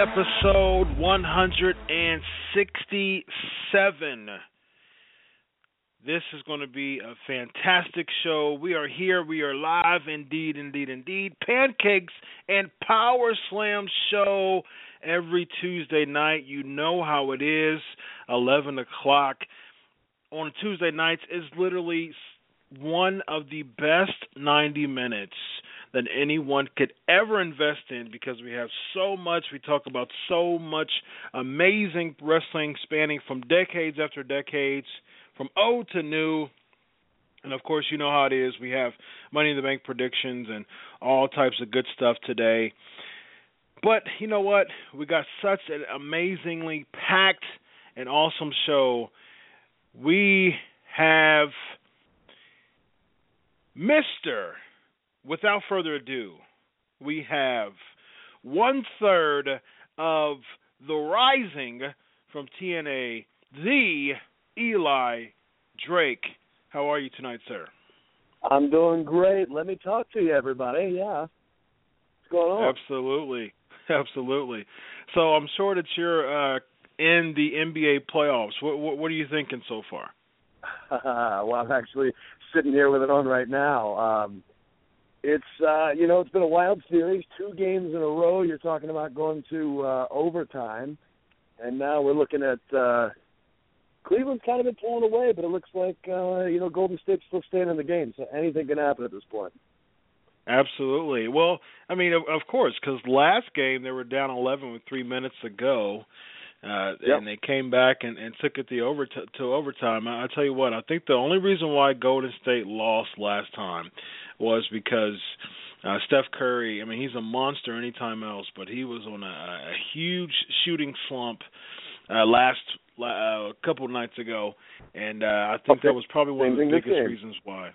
Episode 167. This is going to be a fantastic show. We are here. We are live, indeed, indeed, indeed. Pancakes and Power Slam show every Tuesday night. You know how it is. 11 o'clock on Tuesday nights is literally one of the best 90 minutes that anyone could ever invest in because we have so much. We talk about so much amazing wrestling spanning from decades after decades, from old to new. And of course, you know how it is. We have Money in the Bank predictions and all types of good stuff today. But you know what? We got such an amazingly packed and awesome show. We have Mr without further ado, we have one third of the Rising from TNA, the Eli Drake. How are you tonight, sir? I'm doing great. Let me talk to you, everybody. Yeah. What's going on? Absolutely. Absolutely. So I'm sure that you're uh, in the NBA playoffs. What, what, what are you thinking so far? well, I'm actually sitting here with it on right now. Um, it's uh, you know it's been a wild series, two games in a row. You're talking about going to uh, overtime, and now we're looking at uh, Cleveland's kind of been pulling away, but it looks like uh, you know Golden State's still staying in the game, so anything can happen at this point. Absolutely. Well, I mean, of, of course, because last game they were down 11 with three minutes to go. Uh, Yep. and they came back and, and took it the over to overtime. I, I tell you what, I think the only reason why Golden State lost last time was because uh, Steph Curry. I mean, he's a monster anytime else, but he was on a, a huge shooting slump uh, last uh, a couple of nights ago, and uh, I think that was probably one of the biggest reasons why.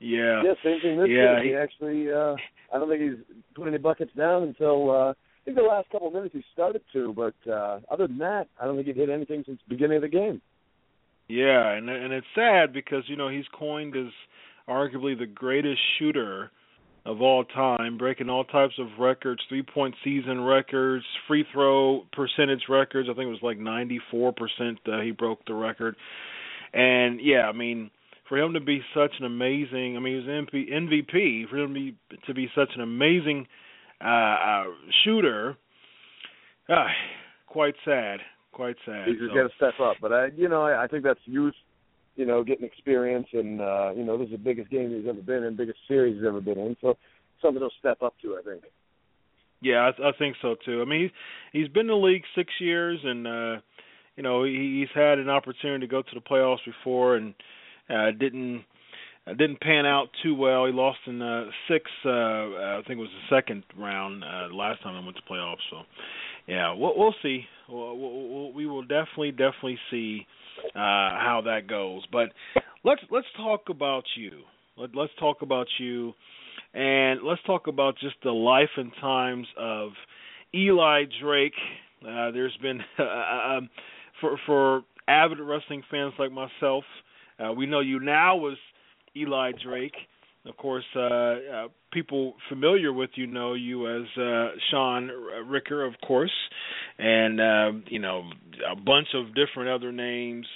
Yeah. Yeah, same thing this Yeah, game. He, he- actually, uh, I don't think he's put any buckets down until uh, I think the last couple of minutes he started to, but uh, other than that, I don't think he'd hit anything since the beginning of the game. Yeah, and and it's sad because you know he's coined as arguably the greatest shooter of all time, breaking all types of records, three point season records, free throw percentage records. I think it was like 94% uh, he broke the record. And yeah, I mean, for him to be such an amazing, I mean, he was MP, MVP, for him to be to be such an amazing uh, uh shooter, uh, quite sad, quite sad. He's so. got to step up. But I, you know, I, I think that's youth. You know, getting experience, and uh, you know, this is the biggest game he's ever been in, biggest series he's ever been in. So something he'll step up to, I think. Yeah, I, I think so too. I mean, he's he's been in the league six years, and uh, you know, he, he's had an opportunity to go to the playoffs before, and uh, didn't uh, didn't pan out too well. He lost in uh, six. Uh, I think it was the second round uh, last time he went to playoffs. So, yeah, we'll, we'll see. We'll, we'll, we will definitely, definitely see uh, how that goes. But let's let's talk about you. Let, let's talk about you, and let's talk about just the life and times of Eli Drake. Uh, there's been uh, um, for for avid wrestling fans like myself. Uh, we know you now as Eli Drake. Of course, uh, uh, people familiar with you know you as uh, Shaun Ricker, of course, and uh, you know a bunch of different other names,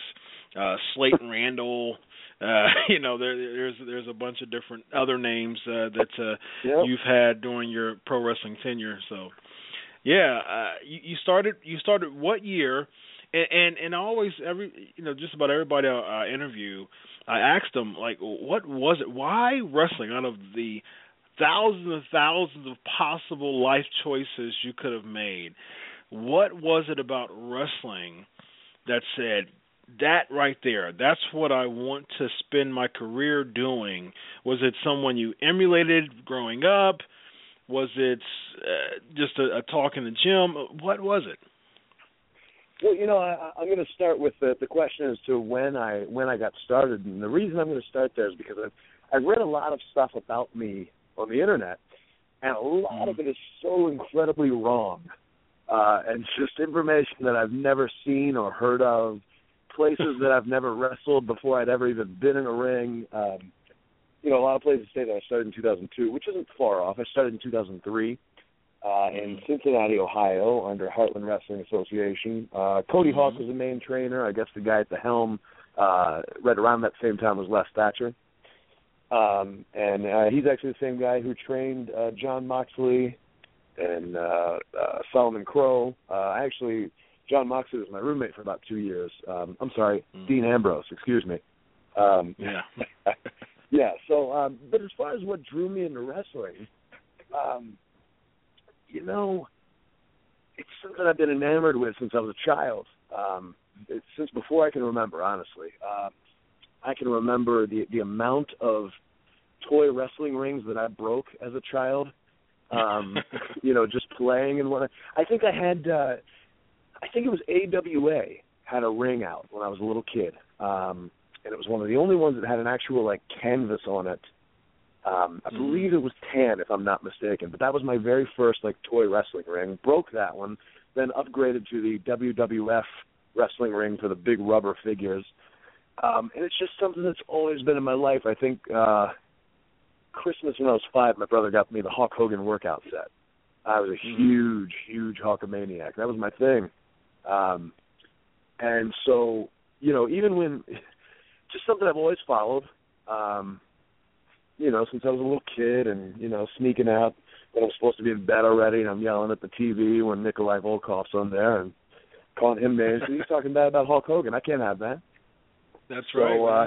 uh, Slayton Randall. Uh, you know, there, there's there's a bunch of different other names uh, that uh, Yep. you've had during your pro wrestling tenure. So, yeah, uh, you, you started you started what year? And, and and I always every you know just about everybody I, I interview, I asked him like, what was it? Why wrestling? Out of the thousands and thousands of possible life choices you could have made, what was it about wrestling that said that right there? That's what I want to spend my career doing. Was it someone you emulated growing up? Was it uh, just a, a talk in the gym? What was it? Well, you know, I, I'm going to start with the, the question as to when I when I got started, and the reason I'm going to start there is because I've I've read a lot of stuff about me on the internet, and a lot of it is so incredibly wrong, uh, and just information that I've never seen or heard of, places that I've never wrestled before I'd ever even been in a ring. Um, you know, a lot of places say that I started in 2002, which isn't far off. I started in 2003 uh, in Cincinnati, Ohio, under Heartland Wrestling Association. Uh, Cody Hawk was the main trainer. I guess the guy at the helm, uh, right around that same time, was Les Thatcher. Um, and uh, he's actually the same guy who trained uh, Jon Moxley and uh, uh, Solomon Crowe. Uh, actually, Jon Moxley was my roommate for about two years. Um, I'm sorry, Dean Ambrose. Excuse me. Um, Yeah. yeah. So, um, but as far as what drew me into wrestling, um, you know, it's something I've been enamored with since I was a child. Um, it's since before I can remember, honestly. Uh, I can remember the the amount of toy wrestling rings that I broke as a child. Um, you know, just playing and what. I think I had. uh I think it was AWA had a ring out when I was a little kid, um, and it was one of the only ones that had an actual like canvas on it. Um, I believe it was tan, if I'm not mistaken. But that was my very first like toy wrestling ring. Broke that one, then upgraded to the WWF wrestling ring for the big rubber figures. Um, and it's just something that's always been in my life. I think uh, Christmas when I was five, my brother got me the Hulk Hogan workout set. I was a huge, huge Hulkamaniac. That was my thing. Um, and so, you know, even when just something I've always followed, um, you know, since I was a little kid and, you know, sneaking out when I'm supposed to be in bed already and I'm yelling at the TV when Nikolai Volkov's on there and calling him names. He's talking bad about Hulk Hogan. I can't have that. That's So, right.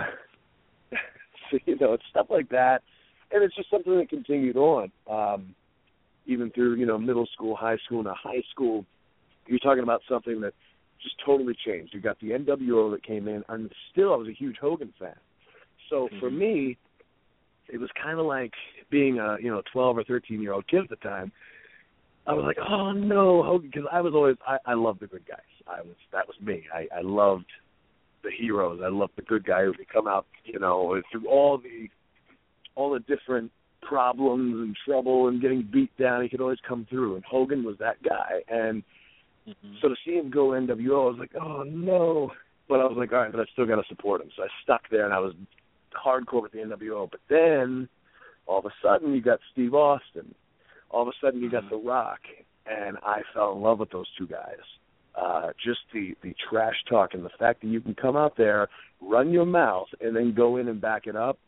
uh, so, you know, it's stuff like that. And it's just something that continued on, um, even through, you know, middle school, high school. Now, high school, you're talking about something that just totally changed. You got the NWO that came in, and still I was a huge Hogan fan. So for me, it was kind of like being a, you know, 12 or 13 year old kid at the time. I was like, oh no, Hogan, because I was always, I, I loved the good guys. I was, that was me. I, I loved the heroes. I loved the good guy who could come out, you know, through all the all the different problems and trouble and getting beat down. He could always come through, and Hogan was that guy. And mm-hmm. so to see him go NWO, I was like, oh no. But I was like, all right, but I still got to support him. So I stuck there, and I was hardcore with the NWO. But then all of a sudden, you got Steve Austin. All of a sudden, you got The Rock, and I fell in love with those two guys uh, just the the trash talk and the fact that you can come out there, run your mouth, and then go in and back it up.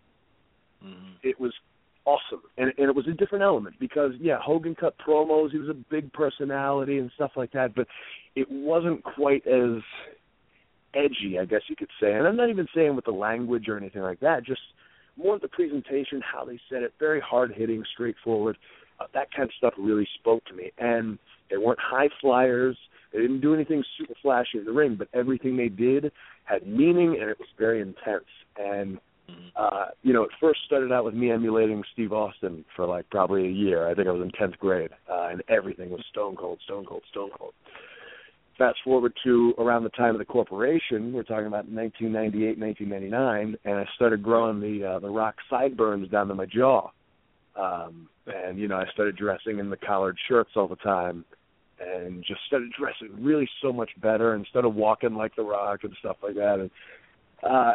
Mhm. It was awesome, and and it was a different element because yeah, Hogan cut promos. He was a big personality and stuff like that, but it wasn't quite as edgy, I guess you could say. And I'm not even saying with the language or anything like that. Just more of the presentation, how they said it, very hard hitting, straightforward. Uh, that kind of stuff really spoke to me. And they weren't high flyers. They didn't do anything super flashy in the ring, but everything they did had meaning and it was very intense. And uh, you know, it first started out with me emulating Steve Austin for like probably a year. I think I was in tenth grade, uh, and everything was stone cold, stone cold, stone cold. Fast forward to around the time of the corporation, we're talking about 1998, 1999, and I started growing the uh, the rock sideburns down to my jaw. Um, and you know, I started dressing in the collared shirts all the time, and just started dressing really so much better instead of walking like the Rock and stuff like that. And uh,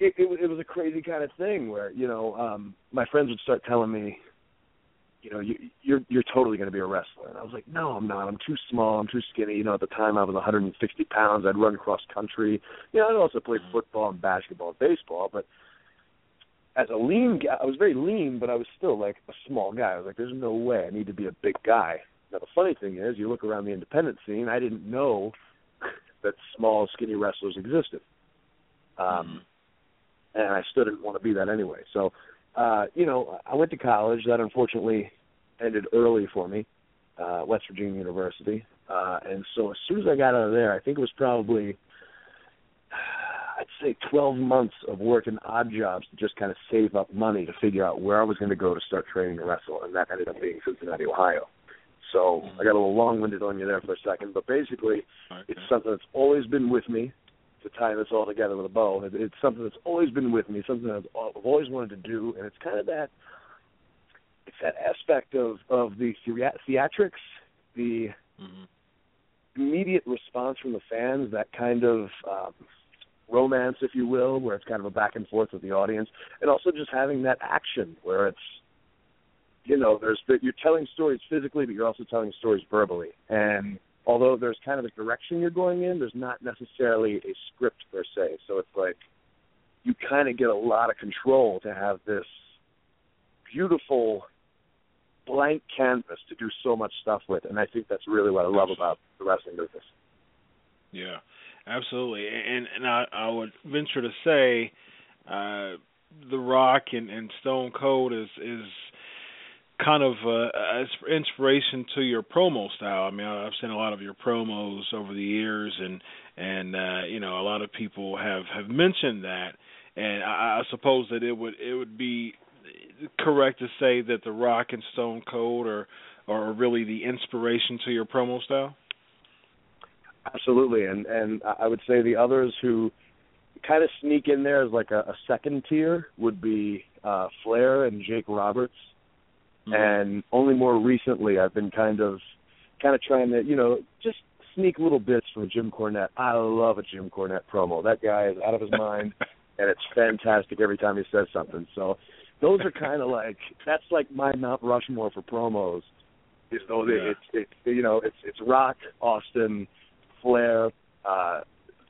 it, it, it was a crazy kind of thing where you know um, my friends would start telling me, you know, you, you're you're totally going to be a wrestler. And I was like, no, I'm not. I'm too small. I'm too skinny. You know, at the time I was 160 pounds. I'd run cross country. You know, I'd also played football and basketball and baseball, but as a lean guy, I was very lean, but I was still like a small guy. I was like, there's no way I need to be a big guy. Now the funny thing is, you look around the independent scene. I didn't know that small, skinny wrestlers existed. Um, and I still didn't want to be that anyway. So, uh, you know, I went to college. That unfortunately ended early for me, uh, West Virginia University. Uh, and so as soon as I got out of there, I think it was probably, I'd say 12 months of working odd jobs to just kind of save up money to figure out where I was going to go to start training to wrestle, and that ended up being Cincinnati, Ohio. So I got a little long-winded on you there for a second, but basically, Okay. it's something that's always been with me. To tie this all together with a bow, it, it's something that's always been with me, something that I've I've always wanted to do, and it's kind of that. It's that aspect of of the theatrics, the Mhm. immediate response from the fans, that kind of um, romance, if you will, where it's kind of a back and forth with the audience, and also just having that action where it's, you know, there's that you're telling stories physically, but you're also telling stories verbally, and although there's kind of a direction you're going in, there's not necessarily a script per se. So it's like you kind of get a lot of control to have this beautiful blank canvas to do so much stuff with, and I think that's really what I love about the wrestling business. Yeah, absolutely. And and I I would venture to say, uh, The Rock and, and Stone Cold is is kind of uh, inspiration to your promo style. I mean, I've seen a lot of your promos over the years, and and uh, you know, a lot of people have have mentioned that, and I, I suppose that it would it would be correct to say that The Rock and Stone Cold are are really the inspiration to your promo style. Absolutely, and and I would say the others who kind of sneak in there as like a, a second tier would be uh, Flair and Jake Roberts. And only more recently, I've been kind of, kind of trying to, you know, just sneak little bits from Jim Cornette. I love a Jim Cornette promo. That guy is out of his mind, and it's fantastic every time he says something. So, those are kind of like that's like my Mount Rushmore for promos. Is though Yeah. it's it's you know it's it's Rock, Austin, Flair, uh,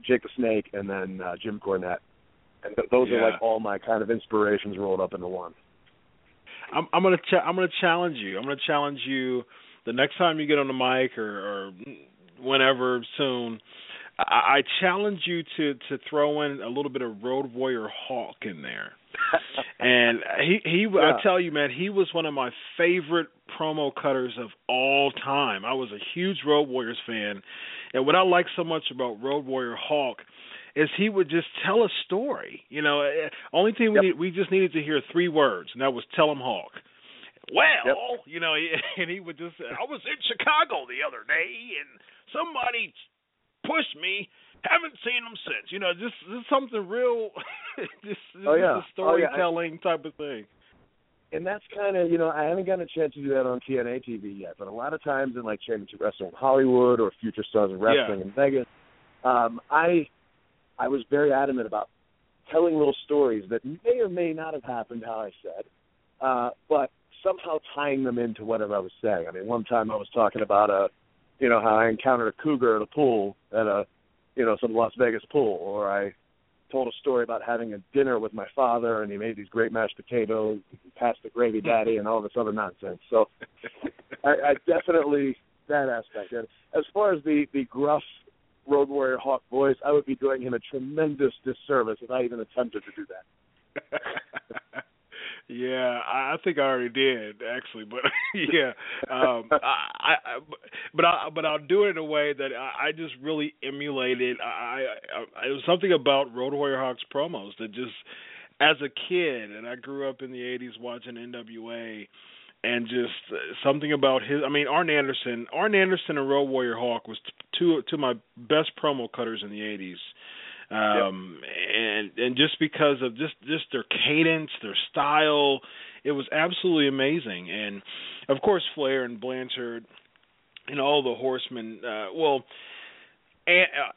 Jake the Snake, and then uh, Jim Cornette. And th- those Yeah. are like all my kind of inspirations rolled up into one. I'm, I'm gonna ch- I'm gonna challenge you. I'm gonna challenge you the next time you get on the mic or, or whenever soon. I, I challenge you to to throw in a little bit of Road Warrior Hawk in there. and he he Yeah. I tell you man, he was one of my favorite promo cutters of all time. I was a huge Road Warriors fan, and what I like so much about Road Warrior Hawk is he would just tell a story. You know, eh, only thing we Yep. need, we just needed to hear three words, and that was "Tell him Hawk." Well, Yep. you know, and he would just say, "I was in Chicago the other day, and somebody pushed me. Haven't seen him since." You know, just, just something real, just, just Oh, yeah. a Oh, yeah. storytelling type of thing. and that's kind of you know I haven't gotten a chance to do that on TNA TV yet, but a lot of times in like Championship Wrestling Hollywood or Future Stars of Wrestling Yeah. in Vegas, um, I I was very adamant about telling little stories that may or may not have happened how I said, uh, but somehow tying them into whatever I was saying. I mean, one time I was talking about a, you know, how I encountered a cougar at a pool at a, you know, some Las Vegas pool, or I told a story about having a dinner with my father, and he made these great mashed potatoes, passed the gravy daddy, and all this other nonsense. So, I, I definitely that aspect. And as far as the the gruff Road Warrior Hawk voice, I would be doing him a tremendous disservice if I even attempted to do that. Yeah, I think I already did actually, but yeah, um, I, I, but I, but I'll do it in a way that I, I just really emulated. I, I, it was something about Road Warrior Hawks promos that just, as a kid, and I grew up in the '80s watching NWA, and just something about his. I mean, Arn Anderson, Arn Anderson and Road Warrior Hawk was two two of my best promo cutters in the '80s um yep. and and just because of just just their cadence their style it was absolutely amazing and of course flair and blanchard and all the horsemen uh well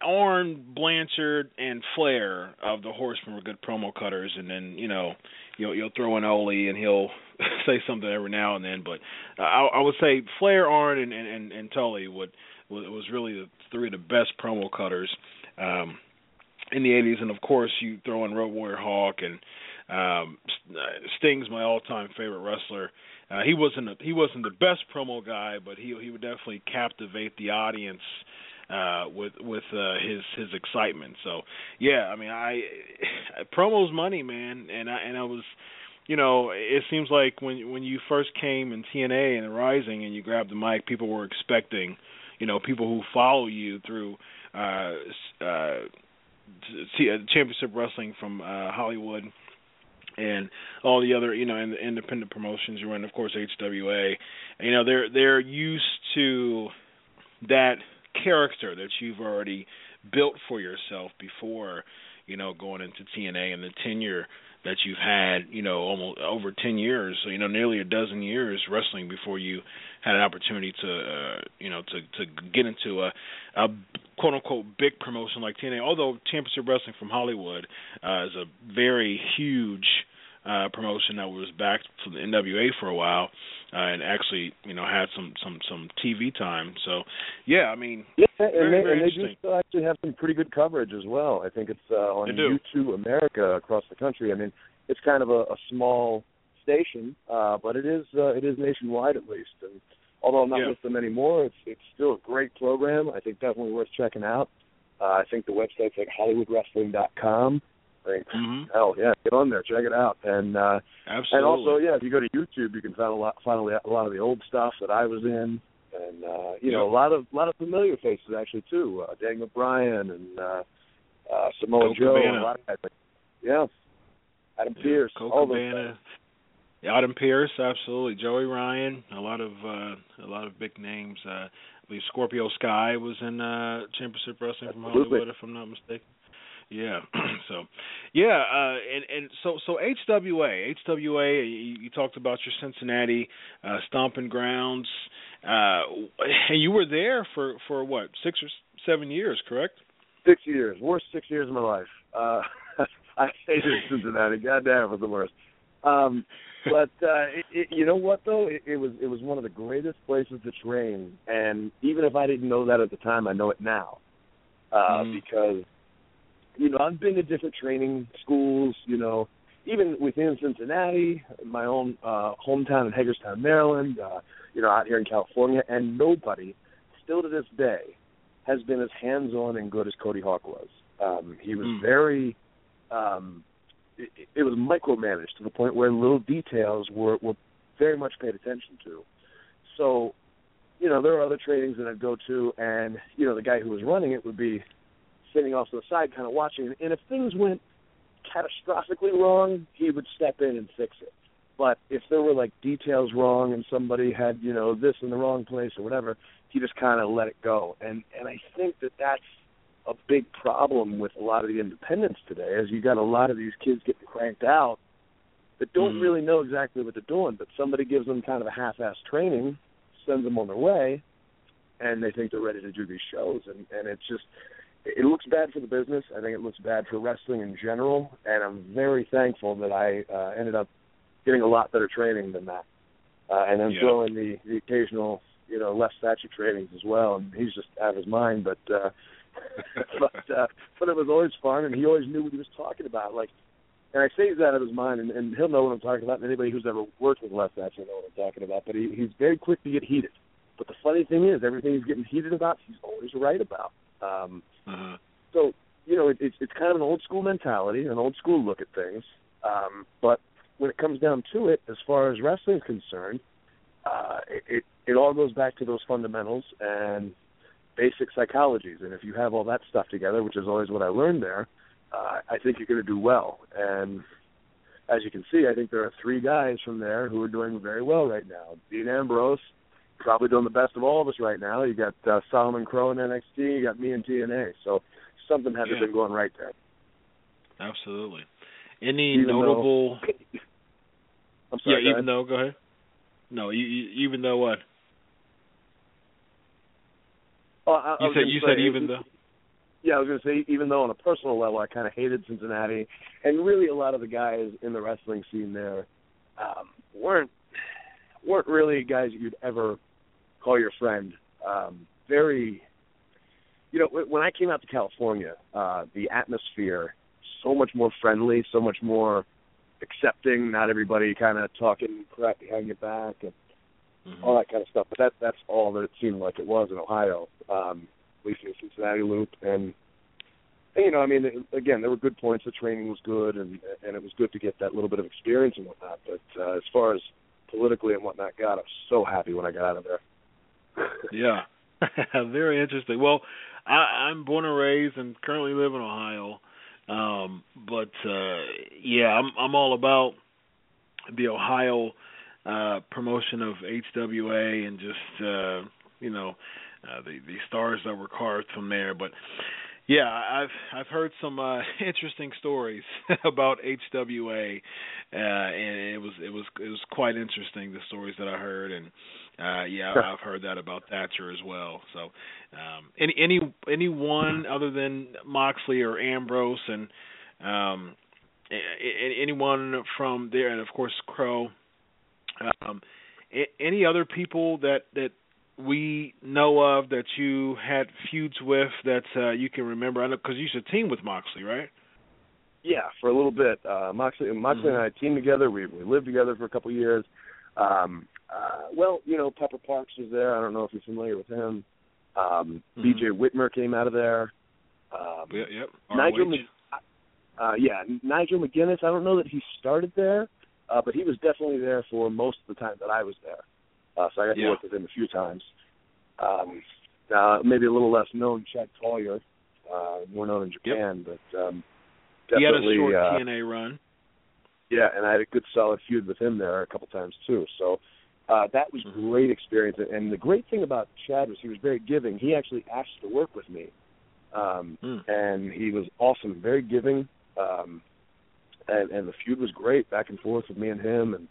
Arn, Blanchard, and Flair of the Horsemen were good promo cutters, and then you know you'll you'll throw in Ole and he'll say something every now and then. But uh, I, I would say Flair, Arn, and and, and Tully would was really the three of the best promo cutters. Um, in the 80s, and of course you throw in Road Warrior Hawk and um, Sting's my all-time favorite wrestler. Uh, he wasn't a, he wasn't the best promo guy, but he he would definitely captivate the audience uh, with with uh, his his excitement. So yeah, I mean I promos money, man, and I and I was. You know, it seems like when when you first came in TNA and Rising and you grabbed the mic, people were expecting, you know, people who follow you through uh uh uh, championship wrestling from uh, Hollywood and all the other you know and the independent promotions you run of course HWA you know they're they're used to that character that you've already built for yourself before you know going into TNA and the tenure that you've had, you know, almost over 10 years, you know, nearly a dozen years wrestling before you had an opportunity to, uh, you know, to to get into a, a quote unquote big promotion like TNA. Although Championship Wrestling from Hollywood uh, is a very huge uh, promotion that was back from the NWA for a while, uh, and actually, you know, had some some some TV time. So, yeah, I mean, yeah, and, very, they, very and they do still actually have some pretty good coverage as well. I think it's uh, on YouToo America across the country. I mean, it's kind of a, a small station, uh, but it is uh, it is nationwide at least. And although I'm not yeah. with them anymore, it's it's still a great program. I think definitely worth checking out. Uh, I think the website's like HollywoodWrestling.com. Like, mm-hmm. hell yeah, get on there, check it out, and uh, Absolutely. and also yeah, if you go to YouTube, you can find a lot, find a lot of the old stuff that I was in, and uh, you know a lot of a lot of familiar faces actually too, uh, Daniel Bryan and uh, uh, Samoa Colt Joe, Cabana. a lot of guys. Like, yeah, Adam yeah. Pearce, Colt all Cabana. those. Adam Pearce, absolutely. Joey Ryan, a lot of uh, a lot of big names. Uh, I believe Scorpio Sky was in uh, Championship Wrestling from Absolutely. Hollywood, if I'm not mistaken. Yeah. so, yeah, uh, and and so so HWA, HWA. You, you talked about your Cincinnati uh, stomping grounds, uh, and you were there for for what six or seven years, correct? Six years, worst six years of my life. Uh, I hated Cincinnati. Goddamn, it was the worst. Um, but uh, it, it, you know what though, it, it was it was one of the greatest places to train, and even if I didn't know that at the time, I know it now, uh, Mhm. because you know I've been to different training schools. You know, even within Cincinnati, my own uh, hometown in Hagerstown, Maryland. Uh, you know, out here in California, and nobody, still to this day, has been as hands-on and good as Cody Hawk was. Um, he was Mm. very um, it, it was micromanaged to the point where little details were were very much paid attention to. So, you know, there are other trainings that I'd go to, and you know, the guy who was running it would be sitting off to the side, kind of watching. And if things went catastrophically wrong, he would step in and fix it. But if there were like details wrong and somebody had you know this in the wrong place or whatever, he just kind of let it go. And and I think that that's a big problem with a lot of the independents today is you got a lot of these kids getting cranked out that don't Mhm. really know exactly what they're doing, but somebody gives them kind of a half-ass training, sends them on their way, and they think they're ready to do these shows, and and it's just it looks bad for the business. I think it looks bad for wrestling in general, and I'm very thankful that I uh, ended up getting a lot better training than that, uh, and then Yeah. throw in the the occasional you know Les Thatcher trainings as well, and he's just out of his mind, but. uh but uh, but it was always fun, and he always knew what he was talking about. Like, and I say he's out of his mind, and, and he'll know what I'm talking about. And anybody who's ever worked with Les Thatcher know what I'm talking about. But he, he's very quick to get heated. But the funny thing is, everything he's getting heated about, he's always right about. Um, uh-huh. So you know, it, it's it's kind of an old school mentality, an old school look at things. Um, but when it comes down to it, as far as wrestling is concerned, uh, it, it it all goes back to those fundamentals and basic psychologies. And if you have all that stuff together, which is always what I learned there, uh, I think you're going to do well. And as you can see, I think there are three guys from there who are doing very well right now. Dean Ambrose, probably doing the best of all of us right now. You got uh, Solomon Crowe in NXT. You got me in TNA. So something had to Yeah. have been going right there. Absolutely. Any Even notable? I'm sorry. yeah, even though. Go ahead. No, you, you, even though what? Oh, I, I You said you say, said even though. Yeah, I was going to say, even though on a personal level, I kind of hated Cincinnati, and really a lot of the guys in the wrestling scene there um, weren't weren't really guys that you'd ever call your friend. Um, very, you know, when I came out to California, uh, the atmosphere so much more friendly, so much more accepting. Not everybody kind of talking crap behind your back and Mhm. all that kind of stuff. But that that's all that it seemed like it was in Ohio, um, at least in the Cincinnati loop. And, and you know, I mean, again, there were good points. The training was good, and and it was good to get that little bit of experience and whatnot. But uh, as far as politically and whatnot, God, I was so happy when I got out of there. Yeah, very interesting. Well, I, I'm born and raised and currently live in Ohio, um, but uh, yeah, I'm I'm all about the Ohio uh, promotion of HWA and just uh, you know uh, the the stars that were carved from there. But yeah, I've I've heard some uh, interesting stories about HWA, uh, and it was it was it was quite interesting the stories that I heard, and uh, yeah, Sure. I've heard that about Thatcher as well. So, um, any any anyone other than Moxley or Ambrose, and um, anyone from there, and of course Crowe. Um, any other people that that we know of that you had feuds with that uh, you can remember? I know because you used to team with Moxley, right? Yeah, for a little bit. Uh, Moxley, Moxley and I teamed together. We we lived together for a couple of years. Um, uh, well, you know, Pepper Parks was there. I don't know if you're familiar with him. Um, Mhm. B.J. Whitmer came out of there. Um, Yep. yep. Nigel. Uh, yeah, Nigel McGuinness. I don't know that he started there, uh, but he was definitely there for most of the time that I was there. Uh, so I got to Yeah. work with him a few times. Um, uh, maybe a little less known, Chad Collyer, uh, more known in Japan, but um, he had a short uh, TNA run. yeah, and I had a good solid feud with him there a couple times too. So uh, that was Mhm. great experience. And the great thing about Chad was he was very giving. He actually asked to work with me, um, Mm. and he was awesome, very giving. Um, and and the feud was great, back and forth with me and him. And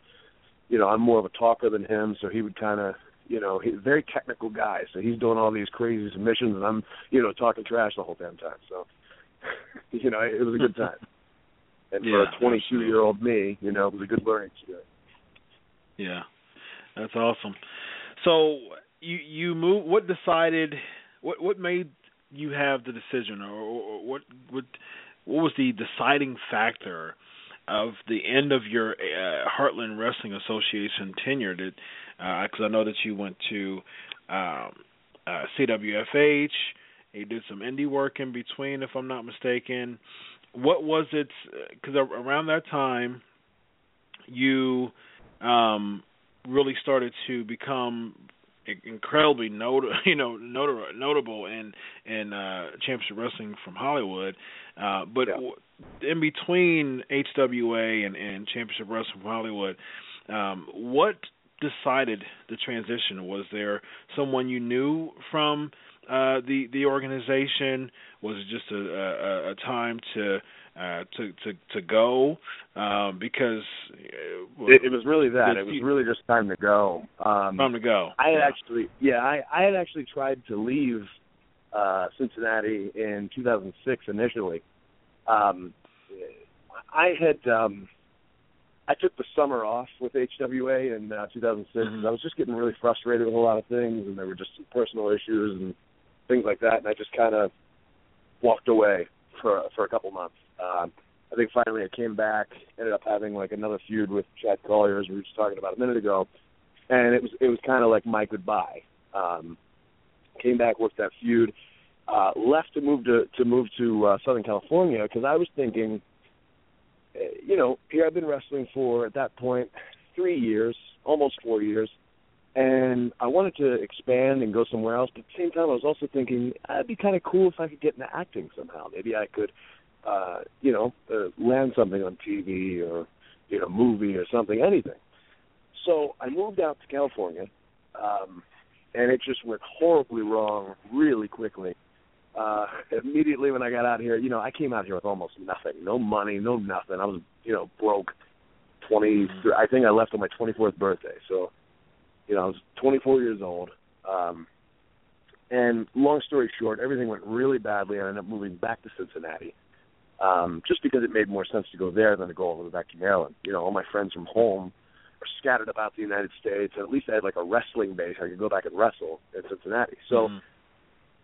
you know, I'm more of a talker than him, so he would kind of. You know, he's a very technical guy, so he's doing all these crazy submissions, and I'm, you know, talking trash the whole damn time. So, you know, it was a good time. And for a 22 year old me, you know, it was a good learning experience. Yeah, that's awesome. So you you move. What decided? What what made you have the decision, or, or what what what was the deciding factor of the end of your uh, Heartland Wrestling Association tenure? Did because I know that you went to um, uh, CWFH. You did some indie work in between, if I'm not mistaken. What was it? Because around that time, you um, really started to become incredibly not you know notable in in uh, championship wrestling from Hollywood. Uh, but Yeah. w- in between HWA and, and championship wrestling from Hollywood, um, what decided the transition? Was there someone you knew from uh, the the organization? Was it just a, a, a time to uh, to to to go? Um, because uh, well, It, it was really that. the It was really just time to go. Um, time to go. I had Yeah. actually, yeah, I, I had actually tried to leave uh, Cincinnati in 2006 initially. Um, I had, um, I took the summer off with HWA in uh, 2006. Mhm. I was just getting really frustrated with a lot of things, and there were just some personal issues and things like that. And I just kind of walked away for for a couple months. Um, I think finally I came back, ended up having like another feud with Chad Collyer, as we were just talking about a minute ago, and it was it was kind of like my goodbye. Um, came back, worked that feud, uh, left to move to to move to uh, Southern California because I was thinking, uh, you know, here I've been wrestling for at that point three years, almost four years, and I wanted to expand and go somewhere else. But at the same time, I was also thinking it'd be kind of cool if I could get into acting somehow. Maybe I could, uh, you know, uh, land something on TV or you know, movie or something, anything. So I moved out to California, um, and it just went horribly wrong really quickly. Uh, immediately when I got out here, you know, I came out here with almost nothing, no money, no nothing. I was, you know, broke. Twenty, I think I left on my 24th birthday. So, you know, I was 24 years old. Um, and long story short, everything went really badly. I ended up moving back to Cincinnati, um, just because it made more sense to go there than to go all the way back to Maryland. You know, all my friends from home are scattered about the United States, and at least I had like a wrestling base. I could go back and wrestle in Cincinnati. So. Mm-hmm.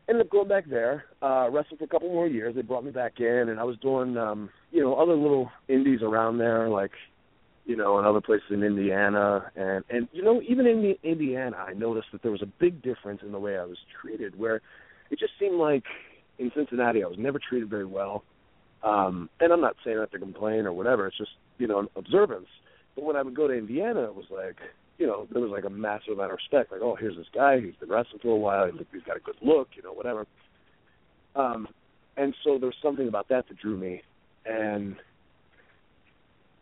Ended up going back there, uh, wrestled for a couple more years. They brought me back in, and I was doing, um, you know, other little indies around there, like you know, and other places in Indiana, and and you know, even in the Indiana, I noticed that there was a big difference in the way I was treated. Where it just seemed like in Cincinnati, I was never treated very well. Um, and I'm not saying that to complain or whatever. It's just you know, an observance. But when I would go to Indiana, it was like, you know, there was like a massive amount of respect. Like, oh, here's this guy. He's been wrestling for a while. He's got a good look. You know, whatever. Um, and so there was something about that that drew me, and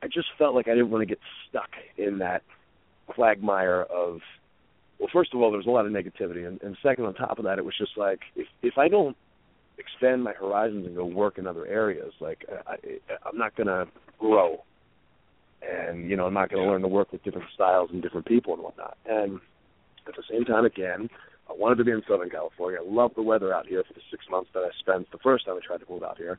I just felt like I didn't want to get stuck in that quagmire of well first of all there was a lot of negativity and, and second on top of that it was just like if if I don't expand my horizons and go work in other areas like I, I'm not going to grow and you know I'm not going to learn to work with different styles and different people and whatnot and at the same time again I wanted to be in Southern California I love the weather out here for the six months that I spent the first time I tried to move out here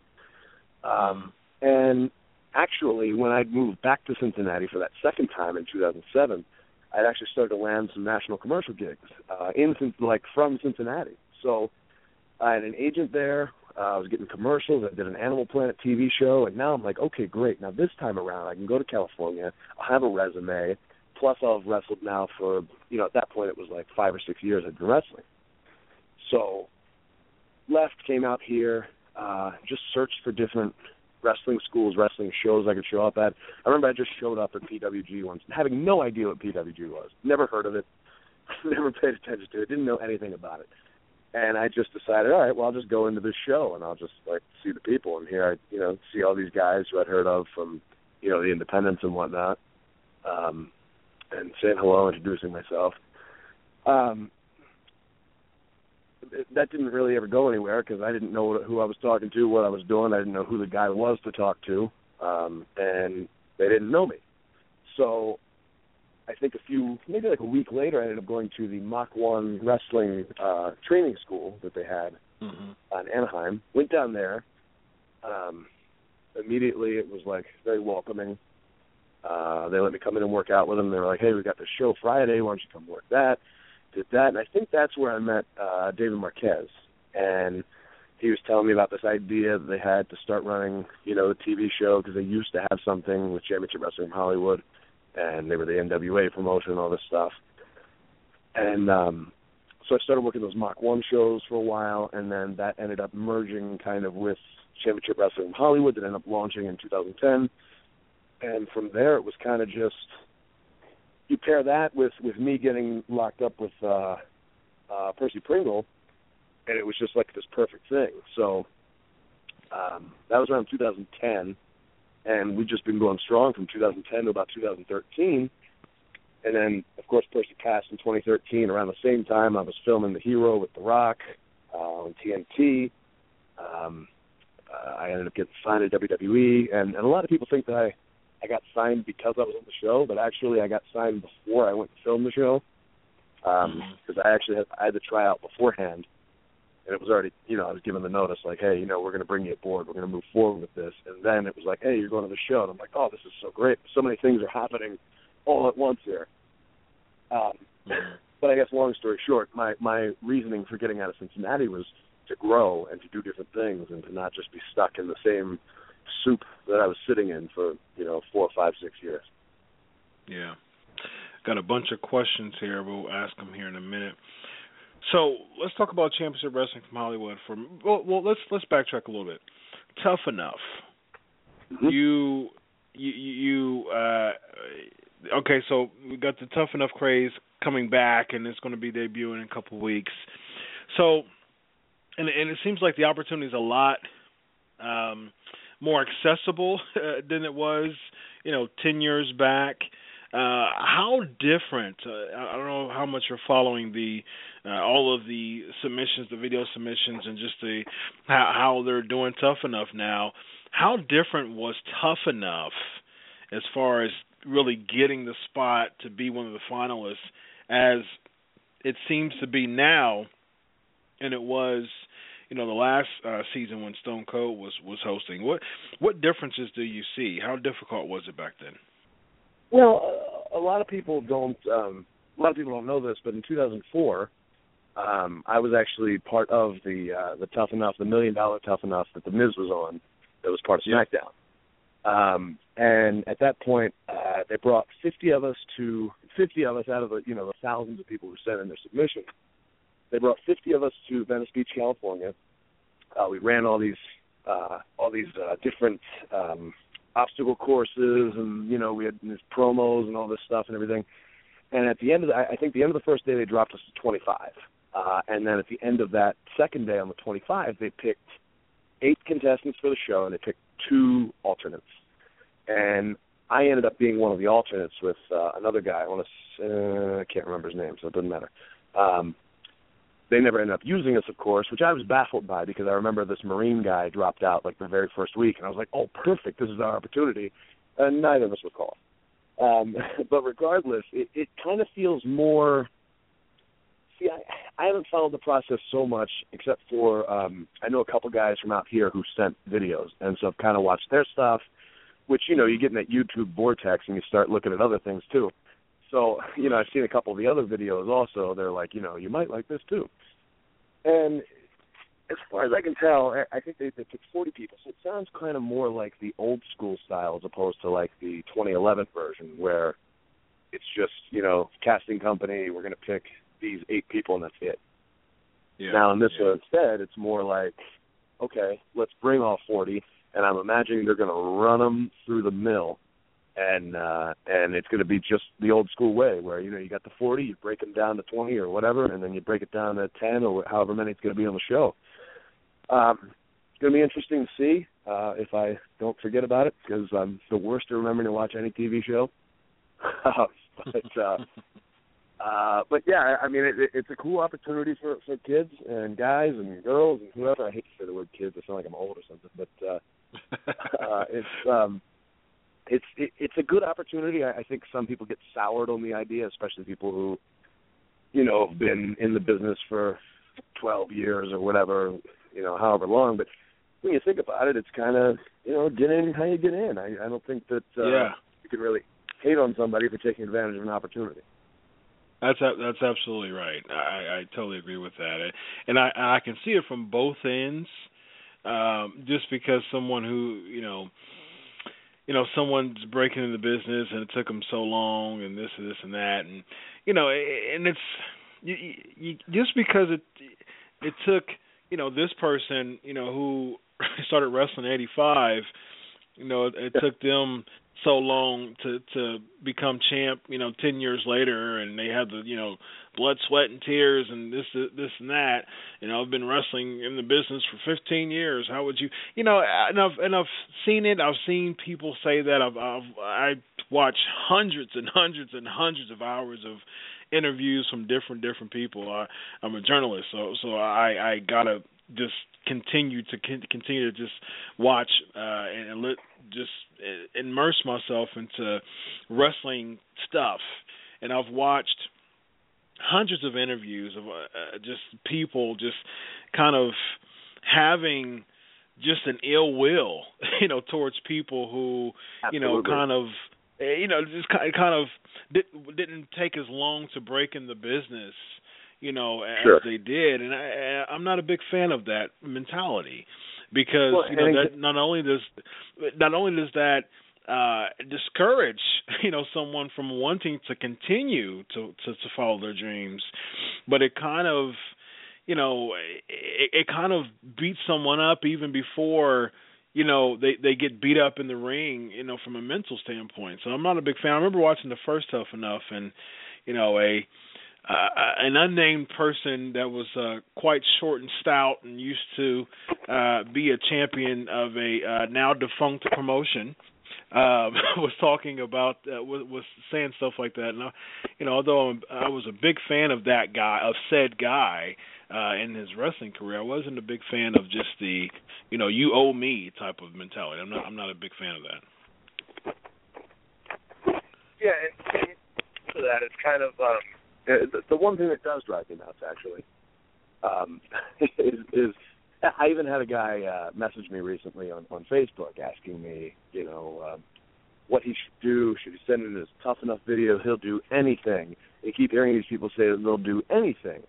um and actually, when I moved back to Cincinnati for that second time in 2007, I'd actually started to land some national commercial gigs uh, in like from Cincinnati. So I had an agent there. Uh, I was getting commercials. I did an Animal Planet TV show, and now I'm like, okay, great. Now this time around, I can go to California. I'll have a resume. Plus, have wrestled now for you know at that point it was like five or six years I'd been wrestling. So left, came out here, uh, just searched for different wrestling schools, wrestling shows I could show up at. I remember I just showed up at PWG once, having no idea what PWG was. Never heard of it. Never paid attention to it. Didn't know anything about it. And I just decided, all right, well, I'll just go into this show and I'll just like see the people and here I, you know, see all these guys who I'd heard of from, you know, the independents and whatnot, um, and saying hello, introducing myself. Um, that didn't really ever go anywhere because I didn't know who I was talking to, what I was doing. I didn't know who the guy was to talk to, um, and they didn't know me. So I think a few, maybe like a week later, I ended up going to the Mach One Wrestling uh, training school that they had mm-hmm. on Anaheim. Went down there. Um, immediately, it was like very welcoming. Uh, they let me come in and work out with them. They were like, "Hey, we got this show Friday. Why don't you come work that?" did that, and I think that's where I met uh, David Marquez, and he was telling me about this idea that they had to start running, you know, the TV show because they used to have something with Championship Wrestling from Hollywood, and they were the NWA promotion and all this stuff, and um, so I started working those Mach One shows for a while, and then that ended up merging kind of with Championship Wrestling from Hollywood that ended up launching in 2010, and from there it was kind of just you pair that with with me getting locked up with uh uh Percy Pringle and it was just like this perfect thing. So um that was around 2010 and we've just been going strong from 2010 to about 2013. And then of course Percy passed in 2013 around the same time I was filming The Hero with The Rock uh on TNT. Um uh, I ended up getting signed at WWE and, and a lot of people think that I I got signed because I was on the show, but actually I got signed before I went to film the show because um, Mm-hmm. I actually had I had to try out beforehand, and it was already you know I was given the notice like hey you know we're going to bring you aboard we're going to move forward with this and then it was like hey you're going to the show and I'm like oh this is so great so many things are happening all at once here. Um, Mm-hmm. but I guess long story short, my my reasoning for getting out of Cincinnati was to grow and to do different things and to not just be stuck in the same soup that I was sitting in for you know four, five, six years. Yeah, got a bunch of questions here. We'll ask them here in a minute. So let's talk about Championship Wrestling from Hollywood. For well, well let's let's backtrack a little bit. Tough enough. Mm-hmm. You you you uh okay, so we got the tough enough craze coming back and it's going to be debuting in a couple of weeks. So and and it seems like the opportunity is a lot um more accessible uh, than it was, you know, 10 years back. Uh, how different? Uh, I don't know how much you're following the uh, all of the submissions, the video submissions, and just the how, how they're doing tough enough now. How different was tough enough as far as really getting the spot to be one of the finalists, as it seems to be now, and it was you know the last uh, season when Stone Cold was was hosting. What what differences do you see? How difficult was it back then? Well, a lot of people don't. Um, a lot of people don't know this, but in 2004, um, I was actually part of the uh, the Tough Enough, the Million Dollar Tough Enough that the Miz was on. That was part of SmackDown. Um, and at that point, uh, they brought 50 of us to 50 of us out of the you know the thousands of people who sent in their submission. They brought 50 of us to Venice Beach, California. Uh, we ran all these uh, all these uh, different um, obstacle courses, and you know we had these promos and all this stuff and everything. And at the end of the, I think the end of the first day they dropped us to 25, uh, and then at the end of that second day on the 25 they picked eight contestants for the show and they picked two alternates. And I ended up being one of the alternates with uh, another guy. I want to uh, I can't remember his name, so it doesn't matter. Um, they never ended up using us, of course, which I was baffled by because I remember this Marine guy dropped out like the very first week, and I was like, "Oh, perfect! This is our opportunity." And neither of us were called. Um, but regardless, it, it kind of feels more. See, I, I haven't followed the process so much, except for um, I know a couple guys from out here who sent videos, and so I've kind of watched their stuff. Which you know, you get in that YouTube vortex, and you start looking at other things too. So, you know, I've seen a couple of the other videos also. They're like, you know, you might like this too. And as far as I can tell, I think they, they picked 40 people. So it sounds kind of more like the old school style as opposed to like the 2011 version where it's just, you know, casting company, we're going to pick these eight people and that's it. Yeah, now in this yeah. one instead, it's more like, okay, let's bring all 40, and I'm imagining they're going to run them through the mill and uh and it's going to be just the old school way where you know you got the 40 you break them down to 20 or whatever and then you break it down to 10 or however many it's going to be on the show um it's going to be interesting to see uh if I don't forget about it because I'm the worst at remembering to watch any TV show but uh uh but yeah I mean it, it's a cool opportunity for for kids and guys and girls and whoever I hate to say the word kids I sound like I'm old or something but uh uh it's um it's it, it's a good opportunity. I, I think some people get soured on the idea, especially people who, you know, have been in the business for twelve years or whatever, you know, however long. But when you think about it, it's kind of you know, get in how you get in. I, I don't think that uh, yeah. you can really hate on somebody for taking advantage of an opportunity. That's that's absolutely right. I, I totally agree with that, and I I can see it from both ends. Um, just because someone who you know you know someone's breaking into the business and it took them so long and this and this and that and you know and it's you, you, just because it it took you know this person you know who started wrestling in 85 you know it, it took them so long to to become champ you know 10 years later and they had the you know blood, sweat, and tears, and this, this, and that. You know, I've been wrestling in the business for 15 years. How would you, you know, and I've and I've seen it. I've seen people say that. I've I've I watched hundreds and hundreds and hundreds of hours of interviews from different different people. I, I'm a journalist, so so I I gotta just continue to continue to just watch uh, and, and let just immerse myself into wrestling stuff. And I've watched hundreds of interviews of uh, uh, just people just kind of having just an ill will, you know, towards people who, Absolutely. you know, kind of, eh, you know, just kind of did, didn't take as long to break in the business, you know, as Sure. they did, and I, I'm not a big fan of that mentality because Well, you know that not only does not only does that uh discourage you know someone from wanting to continue to to, to follow their dreams, but it kind of you know it, it kind of beats someone up even before you know they they get beat up in the ring you know from a mental standpoint so i'm not a big fan i remember watching the first tough enough and you know a uh, an unnamed person that was uh, quite short and stout and used to uh, be a champion of a uh, now defunct promotion um, was talking about was, was saying stuff like that. And I, you know, although I'm, I was a big fan of that guy, of said guy in his wrestling career, I wasn't a big fan of just the you know you owe me type of mentality. I'm not I'm not a big fan of that. Yeah, and, for that, it's kind of um, the, the one thing that does drive me nuts, actually, um, is, is I even had a guy uh, message me recently on on Facebook asking me, you know, um, what he should do. Should he send in his tough enough video? He'll do anything. You keep hearing these people say that they'll do anything.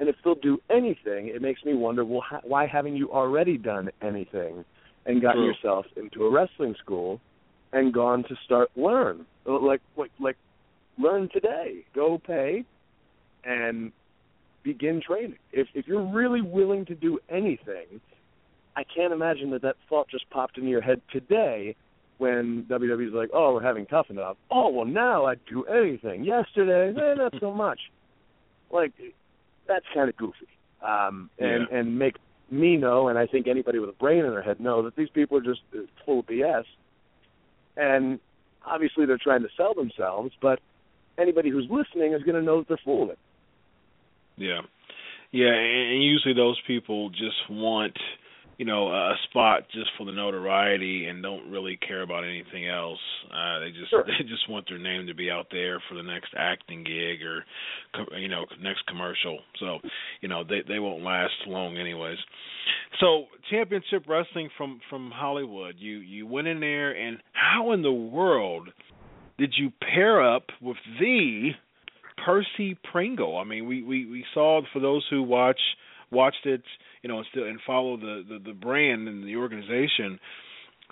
And if they'll do anything, it makes me wonder, well, ha- why haven't you already done anything and gotten True. yourself into a wrestling school and gone to start learn like like like learn today go pay and begin training if if you're really willing to do anything i can't imagine that that thought just popped into your head today when WWE's like, "Oh, we're having tough enough." Oh, well, now I'd do anything. Yesterday, eh, not so much. Like, that's kind of goofy, um, and and make me know, and I think anybody with a brain in their head know that these people are just uh, full of BS. And obviously, they're trying to sell themselves, but anybody who's listening is going to know that they're full of it. Yeah, yeah, and usually those people just want, you know, a spot just for the notoriety and don't really care about anything else. Uh, they just Sure. they just want their name to be out there for the next acting gig or, you know, next commercial. So, you know, they they won't last long anyways. So, championship wrestling from from Hollywood. You you went in there, and how in the world did you pair up with the Percy Pringle. I mean, we we we saw for those who watch watched it, you know, and still and follow the the, the brand and the organization,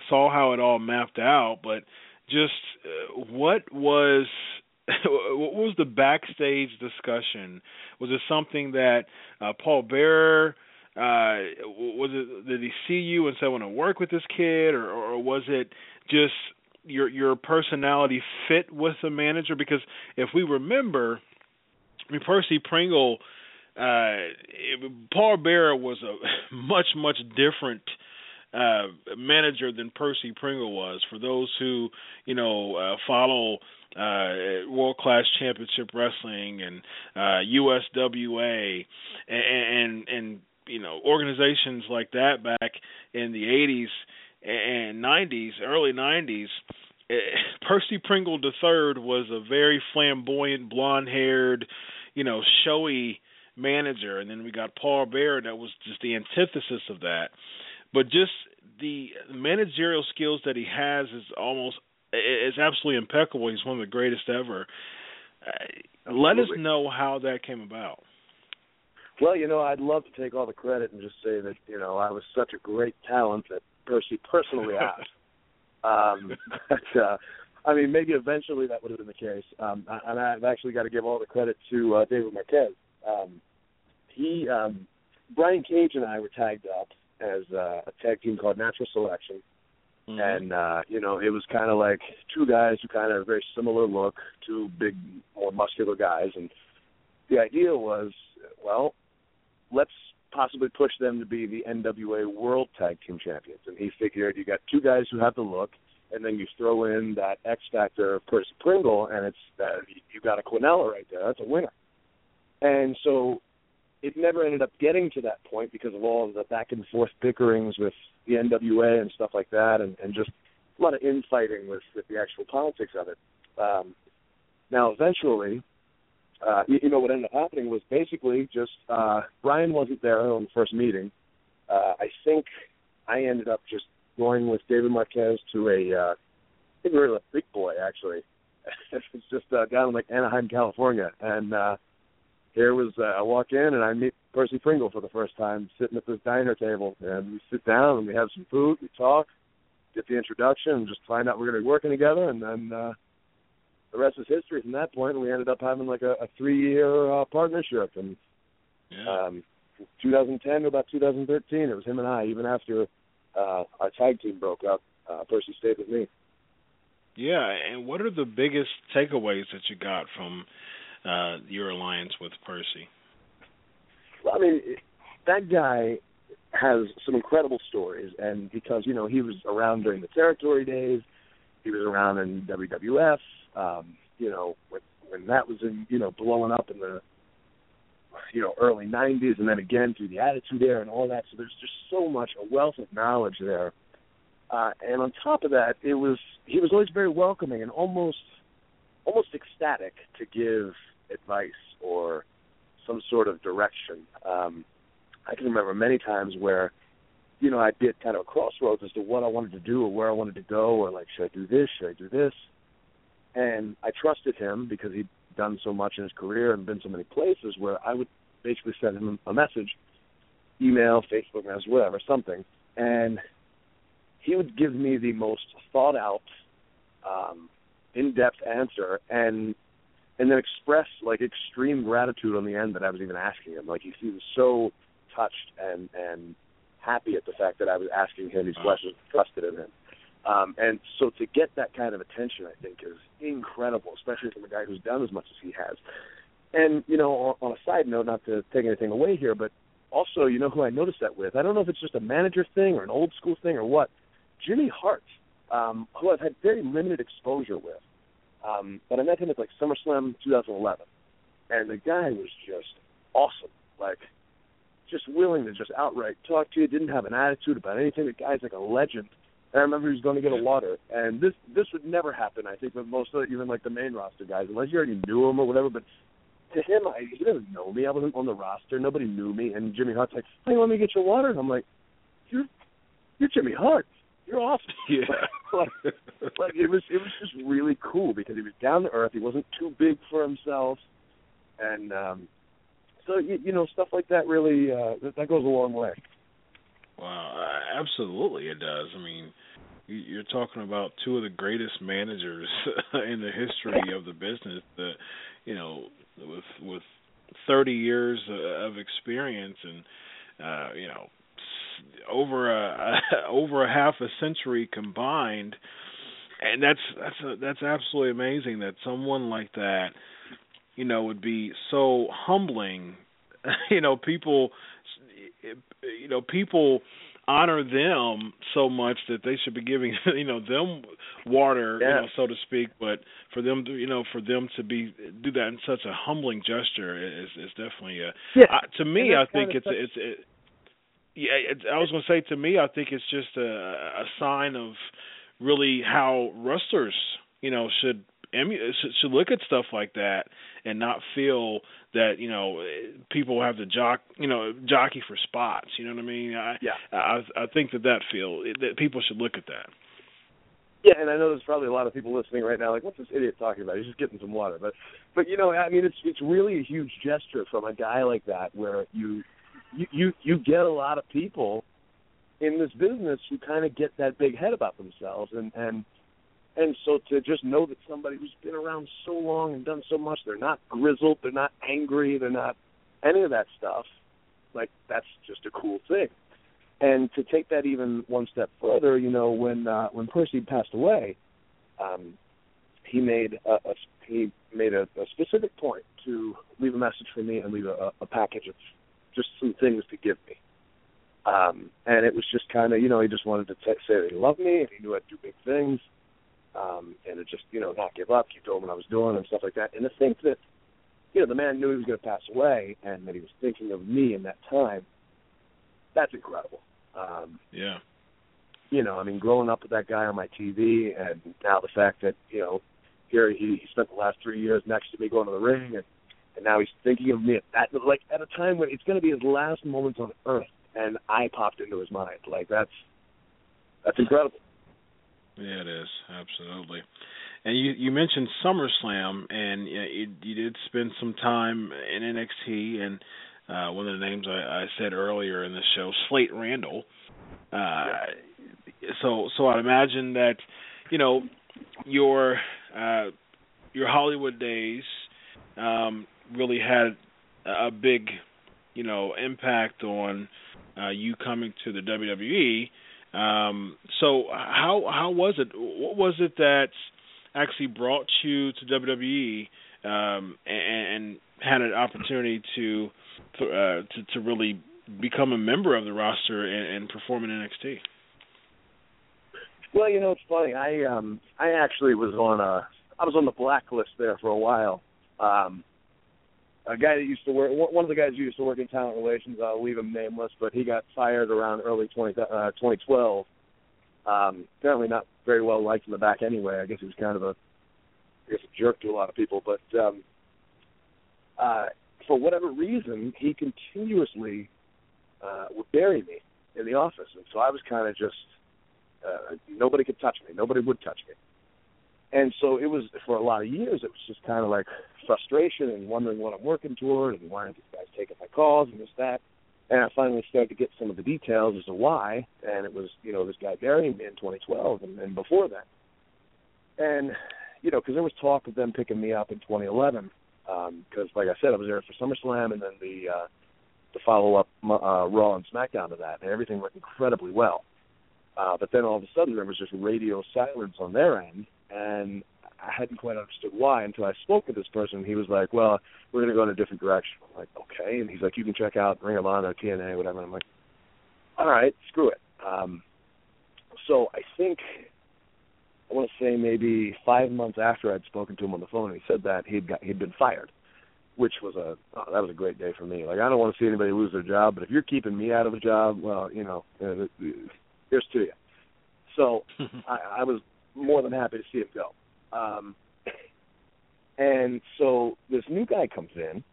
saw how it all mapped out. But just uh, what was what was the backstage discussion? Was it something that uh, Paul Bearer? Uh, was it did he see you and say I want to work with this kid, or, or was it just your your personality fit with the manager? Because if we remember I mean Percy Pringle uh it, Paul Bearer was a much much different uh manager than Percy Pringle was. For those who you know uh follow uh world class championship wrestling and uh USWA and and, and you know organizations like that back in the 80s and 90s, early 90s, eh, Percy Pringle III was a very flamboyant, blonde-haired, you know, showy manager, and then we got Paul Bear that was just the antithesis of that. But just the managerial skills that he has is almost is absolutely impeccable. He's one of the greatest ever. Uh, let us know how that came about. Well, you know, I'd love to take all the credit and just say that you know I was such a great talent that Percy personally asked. um, but uh, I mean, maybe eventually that would have been the case. Um, and I've actually got to give all the credit to uh, David Marquez. Um, he, um, Brian Cage, and I were tagged up as uh, a tag team called Natural Selection. Mhm. and uh you know it was kind of like two guys who kind of very similar look two big more muscular guys and the idea was well let's possibly push them to be the NWA World Tag Team Champions. And he figured you got two guys who have the look and then you throw in that X factor of Percy Pringle and it's uh, you got a Quinella right there. That's a winner. And so it never ended up getting to that point because of all of the back and forth bickerings with the NWA and stuff like that, and, and just a lot of infighting with, with the actual politics of it. Um, now, eventually, uh, you, you know what ended up happening was basically just uh, Brian wasn't there on the first meeting. Uh, I think I ended up just going with David Marquez to a, uh, I think we were a big boy actually. it was just uh, down in like Anaheim, California, and uh, here was uh, I walk in and I meet Percy Pringle for the first time, sitting at this diner table, and we sit down and we have some food, we talk, get the introduction, and just find out we're going to be working together, and then uh, the rest is history. From that point, we ended up having like a, a three-year uh, partnership, and Yeah. um, 2010 to about 2013, it was him and I. Even after uh, our tag team broke up, uh, Percy stayed with me. Yeah, and what are the biggest takeaways that you got from uh your alliance with Percy? Well, I mean, that guy has some incredible stories, and because you know he was around during the territory days, he was around in WWF. Um, you know, when, when that was in you know blowing up in the you know early '90s, and then again through the Attitude Era and all that. So there's just so much a wealth of knowledge there. Uh, and on top of that, it was he was always very welcoming and almost almost ecstatic to give advice or some sort of direction. Um, I can remember many times where, you know, I'd be at kind of a crossroads as to what I wanted to do or where I wanted to go or like, should I do this? Should I do this? And I trusted him because he'd done so much in his career and been so many places where I would basically send him a message, email, Facebook message, whatever, something, and he would give me the most thought out, um, in depth answer and and then express like extreme gratitude on the end that I was even asking him. Like he, he was so touched and and happy at the fact that I was asking him these questions, trusted in him. Um, and so to get that kind of attention, I think, is incredible, especially from a guy who's done as much as he has. And you know, on, a side note, not to take anything away here, but also, you know, who I noticed that with. I don't know if it's just a manager thing or an old school thing or what. Jimmy Hart, um, who I've had very limited exposure with, um, but I met him at like SummerSlam 2011, and the guy was just awesome. Like, just willing to just outright talk to you. Didn't have an attitude about anything. The guy's like a legend. And I remember he was going to get a water, and this this would never happen. I think with most of the, even like the main roster guys, unless you already knew him or whatever. But to him, I, he doesn't know me. I wasn't on the roster. Nobody knew me. And Jimmy Hart's like, "Hey, let me get your water." And I'm like, "You're you're Jimmy Hart. You're awesome." Yeah. like, like it was it was just really cool because he was down to earth. He wasn't too big for himself, and um, so you, you know stuff like that really uh, that, that goes a long way. Wow, uh, absolutely it does. I mean, you- you're talking about two of the greatest managers in the history of the business. That you know, with with 30 years uh, of experience and uh, you know, over a over a half a century combined, and that's that's a, that's absolutely amazing that someone like that, you know, would be so humbling. you know, people, you know, people honor them so much that they should be giving you know them water Yeah. you know so to speak but for them to you know for them to be do that in such a humbling gesture is is definitely a Yeah. I, to me I think it's it's it, yeah it's, I was going to say to me I think it's just a a sign of really how wrestlers you know should emu- should, should look at stuff like that and not feel that you know people have to jock you know jockey for spots you know what I mean I Yeah. I I think that that feel that people should look at that Yeah, and I know there's probably a lot of people listening right now, like, "What's this idiot talking about? He's just getting some water." But, but you know, I mean, it's it's really a huge gesture from a guy like that, where you you you, you get a lot of people in this business who kind of get that big head about themselves, and and and so to just know that somebody who's been around so long and done so much, they're not grizzled, they're not angry, they're not any of that stuff. Like that's just a cool thing. And to take that even one step further, you know, when uh, when Percy passed away, um, he made a, a he made a, a specific point to leave a message for me and leave a, a package of just some things to give me. Um, and it was just kind of, you know, he just wanted to t- say that he loved me and he knew I'd do big things, um, and to just, you know, not give up, keep doing what I was doing and stuff like that. And to think that, you know, the man knew he was going to pass away and that he was thinking of me in that time, that's incredible. Um, yeah you know, I mean, growing up with that guy on my TV, and now the fact that you know, here he, he spent the last three years next to me going to the ring, and and now he's thinking of me at that like at a time when it's going to be his last moments on earth, and I popped into his mind. Like that's that's incredible. Yeah, it is absolutely. and you you mentioned SummerSlam, and you, you did spend some time in NXT, and uh, one of the names I, I said earlier in the show, Slate Randall. Uh, so so I'd imagine that you know your uh, your Hollywood days um, really had a big you know impact on uh, you coming to the WWE. Um, so how how was it? What was it that actually brought you to WWE um, and, and had an opportunity to uh, to to really become a member of the roster and, and perform in NXT? Well, you know, it's funny. I um I actually was on a I was on the blacklist there for a while. Um a guy that used to work one of the guys who used to work in talent relations, I'll leave him nameless, but he got fired around early 20 uh 2012. Um apparently not very well liked in the back anyway. I guess he was kind of a I guess a jerk to a lot of people, but um uh for whatever reason, he continuously uh, would bury me in the office, and so I was kind of just uh, nobody could touch me. Nobody would touch me, and so it was for a lot of years. It was just kind of like frustration and wondering what I'm working toward, and why aren't these guys taking my calls and this that. And I finally started to get some of the details as to why, and it was you know this guy burying me in 2012 and, and before that, and you know because there was talk of them picking me up in 2011 because, um, like I said, I was there for SummerSlam and then the uh, the follow up uh, Raw and SmackDown to that, and everything went incredibly well. Uh, but then all of a sudden there was just radio silence on their end, and I hadn't quite understood why until I spoke with this person. He was like, "Well, we're going to go in a different direction." I'm like, "Okay," and he's like, "You can check out Ring of Honor, TNA, whatever." And I'm like, "All right, screw it." Um, so I think I want to say maybe five months after I'd spoken to him on the phone, and he said that he'd got he'd been fired, which was a oh, that was a great day for me. Like I don't want to see anybody lose their job, but if you're keeping me out of a job, well, you know, uh, here's to you. So I, I was more than happy to see him go. Um, and so this new guy comes in,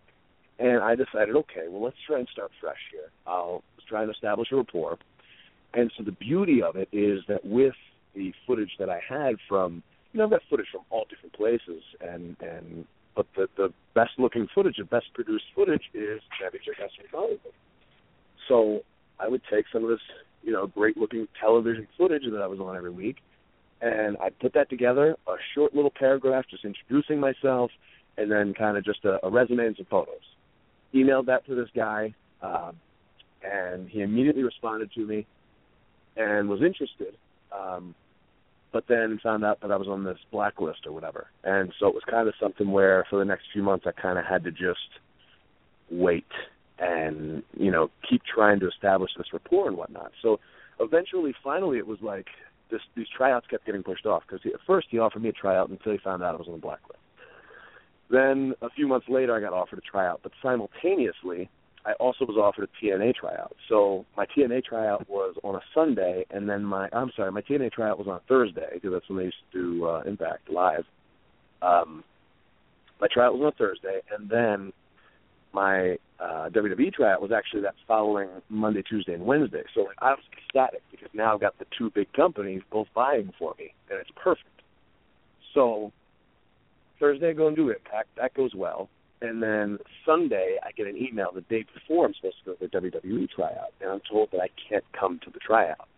and I decided, okay, well, let's try and start fresh here. I'll try and establish a rapport. And so the beauty of it is that with the footage that I had from you know I've got footage from all different places and and but the the best looking footage, the best produced footage is Championship Wrestling Hollywood. So I would take some of this, you know, great looking television footage that I was on every week and I'd put that together, a short little paragraph just introducing myself and then kind of just a, a resume and some photos. Emailed that to this guy, um, and he immediately responded to me and was interested. Um, but then found out that I was on this blacklist or whatever. And so it was kind of something where for the next few months I kind of had to just wait and you know keep trying to establish this rapport and whatnot. So eventually, finally, it was like this these tryouts kept getting pushed off because at first he offered me a tryout until he found out I was on the blacklist. Then a few months later, I got offered a tryout, but simultaneously, I also was offered a TNA tryout. So my TNA tryout was on a Sunday, and then my I'm sorry, my TNA tryout was on a Thursday because that's when they used to do uh, Impact live. Um, my tryout was on a Thursday, and then my uh, WWE tryout was actually that following Monday, Tuesday, and Wednesday. So like, I was ecstatic because now I've got the two big companies both buying for me, and it's perfect. So Thursday I go and do Impact. That goes well. And then Sunday, I get an email the day before I'm supposed to go to the WWE tryout, and I'm told that I can't come to the tryout.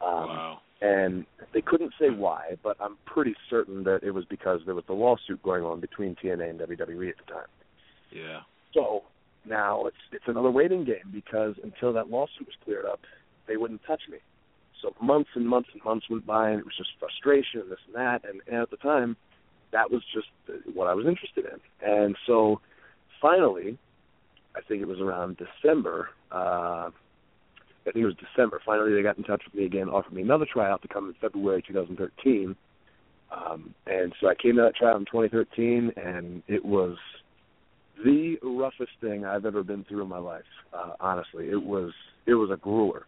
Um, wow. And they couldn't say why, but I'm pretty certain that it was because there was the lawsuit going on between TNA and WWE at the time. Yeah. So now it's it's another waiting game because until that lawsuit was cleared up, they wouldn't touch me. So months and months and months went by, and it was just frustration and this and that. And, and at the time, that was just what I was interested in. And so finally, I think it was around December. Uh, I think it was December. Finally, they got in touch with me again, offered me another tryout to come in February 2013. Um, and so I came to that tryout in 2013, and it was the roughest thing I've ever been through in my life. Uh, honestly, it was it was a grueler.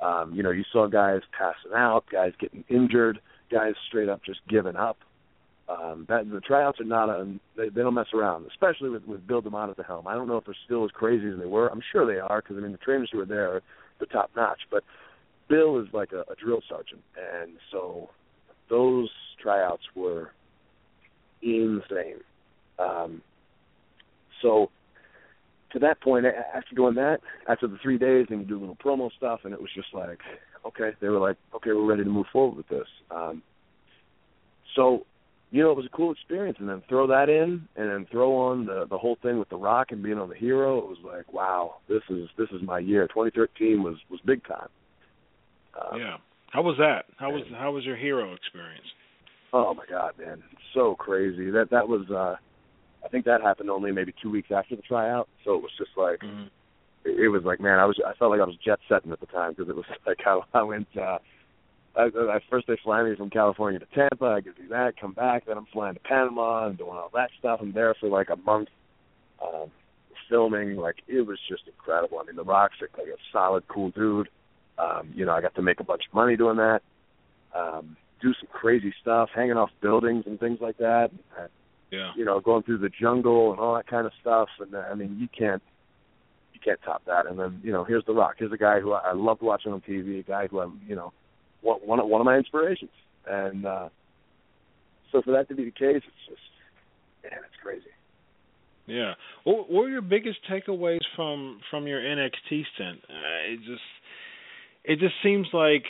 Um, you know, you saw guys passing out, guys getting injured, guys straight up just giving up um, that the tryouts are not a they, they don't mess around, especially with with Bill DeMott at the helm. I don't know if they're still as crazy as they were. I'm sure they are because I mean the trainers who are there are the top notch. But Bill is like a, a drill sergeant, and so those tryouts were insane. Um, so to that point, after doing that, after the three days, and you do a little promo stuff, and it was just like, okay, they were like, okay, we're ready to move forward with this. Um, so, you know, it was a cool experience, and then throw that in, and then throw on the the whole thing with the Rock and being on the Hero. It was like, wow, this is this is my year. 2013 was was big time. Um, yeah. How was that? How was how was your Hero experience? Oh my God, man, so crazy. That that was. uh I think that happened only maybe two weeks after the tryout, so it was just like mm-hmm. it, it was like man, I was I felt like I was jet setting at the time because it was like how I went. uh I, I first they fly me from California to Tampa. I could do that, come back. Then I'm flying to Panama and doing all that stuff. I'm there for like a month, um, filming. Like it was just incredible. I mean, The Rock's like a solid, cool dude. Um, you know, I got to make a bunch of money doing that. Um, do some crazy stuff, hanging off buildings and things like that. And, yeah. You know, going through the jungle and all that kind of stuff. And I mean, you can't you can't top that. And then you know, here's The Rock. Here's a guy who I, I loved watching on TV. A guy who I'm, you know, one one of, my inspirations. And uh, so for that to be the case, it's just man, it's crazy. Yeah. What were your biggest takeaways from from your NXT stint? Uh, it just it just seems like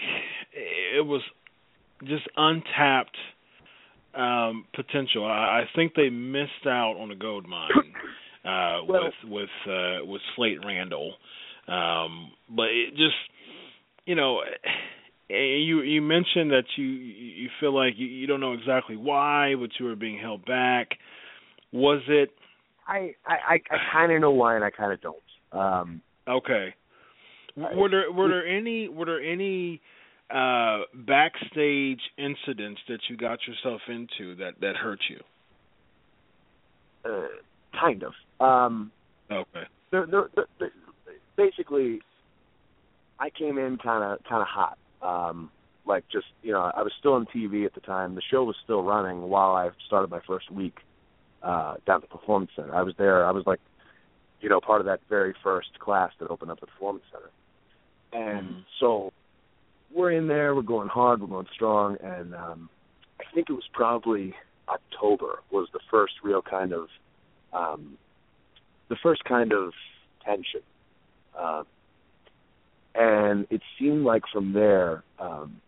it was just untapped um, potential. I, I think they missed out on a gold mine uh, well, with with uh, with Slate Randall, um, but it just you know. You you mentioned that you you feel like you, you don't know exactly why, but you were being held back. Was it? I I I kind of know why, and I kind of don't. Um, okay. Were there were there any were there any uh, backstage incidents that you got yourself into that that hurt you? Uh, kind of. Um, okay. They're, they're, they're, basically, I came in kind of kind of hot. Um, like just you know, I was still on TV at the time. The show was still running while I started my first week uh, down at the Performance Center. I was there. I was like, you know, part of that very first class that opened up the Performance Center. And mm-hmm. so we're in there, we're going hard, we're going strong, and um, I think it was probably October was the first real kind of um, the first kind of tension, uh, and it seemed like from there, um,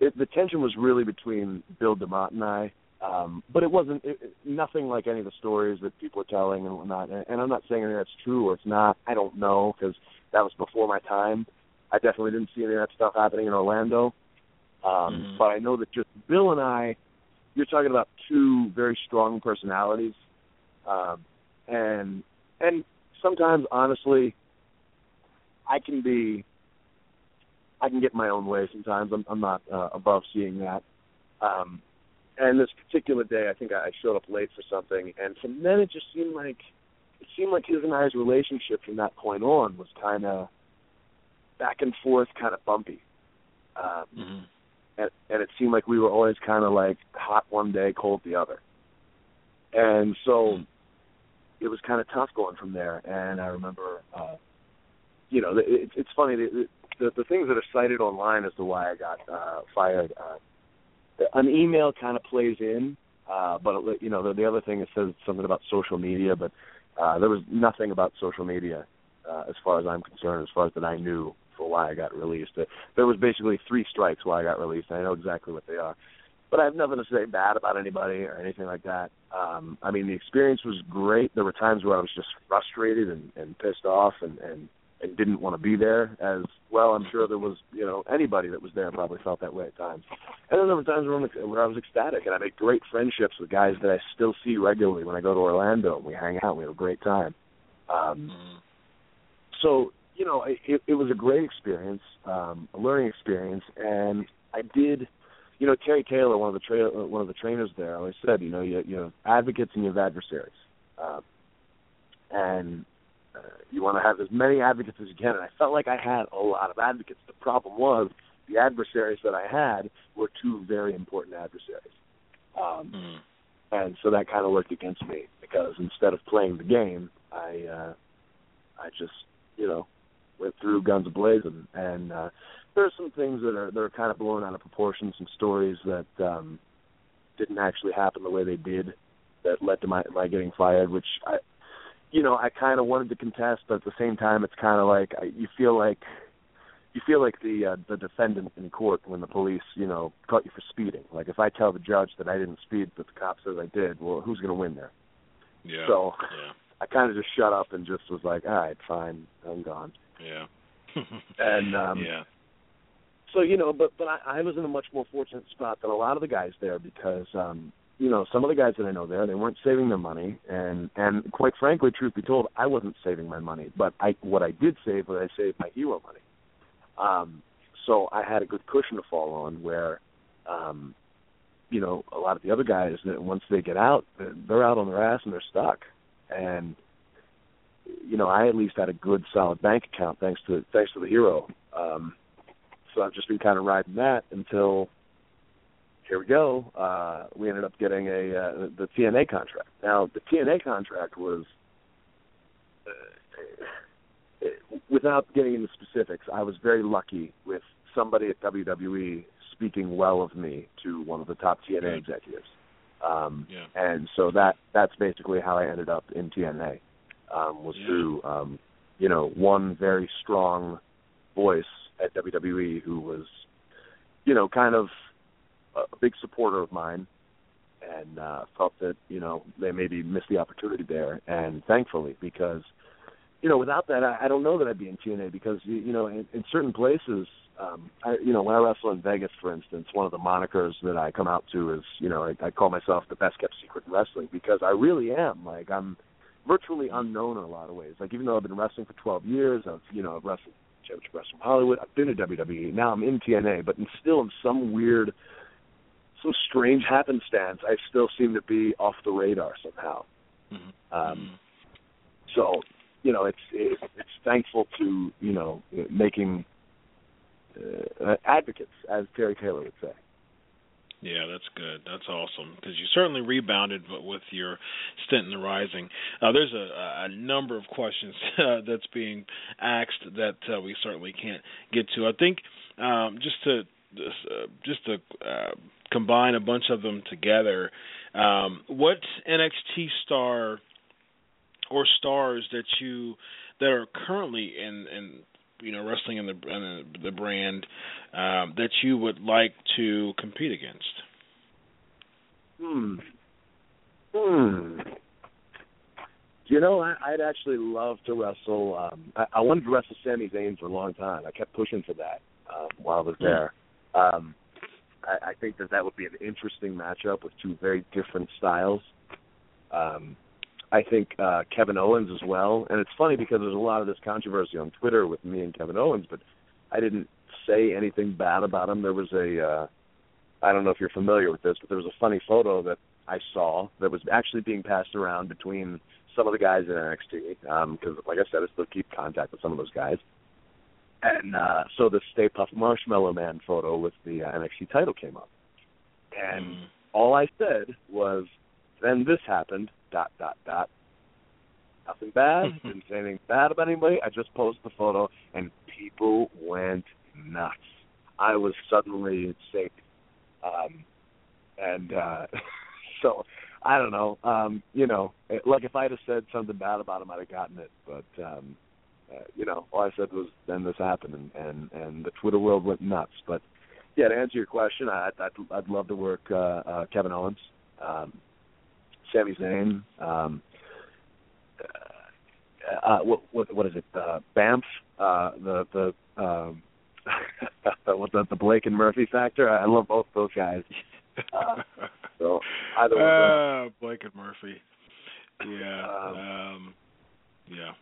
it, the tension was really between Bill DeMott and I. Um, but it wasn't it, nothing like any of the stories that people are telling and whatnot. And, and I'm not saying that's true or it's not. I don't know because that was before my time. I definitely didn't see any of that stuff happening in Orlando. Um, mm-hmm. But I know that just Bill and I, you're talking about two very strong personalities, um, and and sometimes honestly, I can be, I can get my own way. Sometimes I'm I'm not uh, above seeing that. Um, and this particular day, I think I showed up late for something, and from then it just seemed like it seemed like his and I's relationship from that point on was kind of back and forth, kind of bumpy. Um, mm-hmm. and, and it seemed like we were always kind of like hot one day, cold the other. And so mm-hmm. it was kind of tough going from there. And I remember, uh, you know, it, it's funny. The, the the things that are cited online as to why I got uh, fired. Uh, an email kind of plays in, uh, but you know, the, the other thing it says something about social media, but uh, there was nothing about social media uh, as far as I'm concerned, as far as that I knew for why I got released. There was basically three strikes why I got released. I know exactly what they are. But I have nothing to say bad about anybody or anything like that. Um, I mean, the experience was great. There were times where I was just frustrated and, and pissed off and, and and didn't want to be there as well. I'm sure there was, you know, anybody that was there probably felt that way at times. And then there were times where, where I was ecstatic and I made great friendships with guys that I still see regularly when I go to Orlando and we hang out and we have a great time. Um, mm-hmm. so you know, it, it was a great experience, um, a learning experience, and I did, you know, Terry Taylor, one of the tra- uh, one of the trainers there, always said, you know, you, you have advocates and you have adversaries, uh, and uh, you want to have as many advocates as you can. And I felt like I had a lot of advocates. The problem was the adversaries that I had were two very important adversaries. Um, mm. And so that kind of worked against me because instead of playing the game, I uh, I just you know through guns blazing. And uh, there's some things that are that are kind of blown out of proportion. Some stories that um, didn't actually happen the way they did, that led to my my getting fired. Which I, you know, I kind of wanted to contest, but at the same time, it's kind of like I, you feel like you feel like the uh, the defendant in court when the police, you know, caught you for speeding. Like if I tell the judge that I didn't speed, but the cop says I did, well, who's going to win there? Yeah. So yeah. I kind of just shut up and just was like, all right, fine, I'm gone. Yeah. and um, yeah. So you know, but but I, I was in a much more fortunate spot than a lot of the guys there because um, you know some of the guys that I know there they weren't saving their money and and quite frankly, truth be told, I wasn't saving my money, but I what I did save was I saved my hero money. Um, so I had a good cushion to fall on where, um, you know, a lot of the other guys that once they get out, they're out on their ass and they're stuck. And you know, I at least had a good solid bank account thanks to thanks to the hero. Um, so I've just been kind of riding that until here we go. Uh, we ended up getting a uh, the TNA contract. Now the TNA contract was. Uh, without getting into specifics, I was very lucky with somebody at WWE speaking well of me to one of the top TNA executives. Um, Yeah. And so that that's basically how I ended up in TNA. Um, was through um, you know one very strong voice at WWE who was you know kind of a big supporter of mine and uh, felt that you know they maybe missed the opportunity there. And thankfully, because you know without that, I, I don't know that I'd be in TNA because you, you know in, in certain places, um, I, you know when I wrestle in Vegas, for instance, one of the monikers that I come out to is you know I, I call myself the best kept secret in wrestling because I really am like I'm virtually unknown in a lot of ways. Like even though I've been wrestling for 12 years, I've you know I've wrestled championship wrestling Hollywood, I've been to WWE, now I'm in TNA, but in, still in some weird some strange happenstance, I still seem to be off the radar somehow. Mhm. Um, so, you know, it's it, it's thankful to you know making uh, advocates, as Terry Taylor would say. Yeah, that's good. That's awesome because you certainly rebounded with your stint in the Rising. Uh, there's a, a number of questions uh, that's being asked that uh, we certainly can't get to. I think um, just to uh, just to uh, combine a bunch of them together, um, what NXT star or stars that you that are currently in in you know wrestling in the in the, the brand um, that you would like to compete against? Hmm. Hmm. You know, I, I'd actually love to wrestle. Um, I, I wanted to wrestle Sami Zayn for a long time. I kept pushing for that um, while I was there. Um, I, I think that that would be an interesting matchup with two very different styles. Um, I think uh, Kevin Owens as well. And it's funny because there's a lot of this controversy on Twitter with me and Kevin Owens, but I didn't say anything bad about him. There was a, uh, I don't know if you're familiar with this, but there was a funny photo that I saw that was actually being passed around between some of the guys in NXT because, um, like I said, I still keep contact with some of those guys. And uh, so the Stay Puft Marshmallow Man photo with the uh, NXT title came up, and Mm. all I said was, "Then this happened." Dot dot dot. Nothing bad. Didn't say anything bad about anybody. I just posted the photo, and people went nuts. I was suddenly sick, um, and uh, so I don't know. Um, you know, it- like if I'd have said something bad about him, I'd have gotten it. But um, uh, you know, all I said was, "Then this happened," and and and the Twitter world went nuts. But yeah, to answer your question, I, I'd I'd love to work uh, uh, Kevin Owens, um, Sami Zayn. Um, uh, uh, what, what what is it? Uh, Bamf, uh, the the um, what the the Blake and Murphy factor. I love both those guys. Uh, so either one. Uh, Blake and Murphy. Yeah. Um, Um, yeah.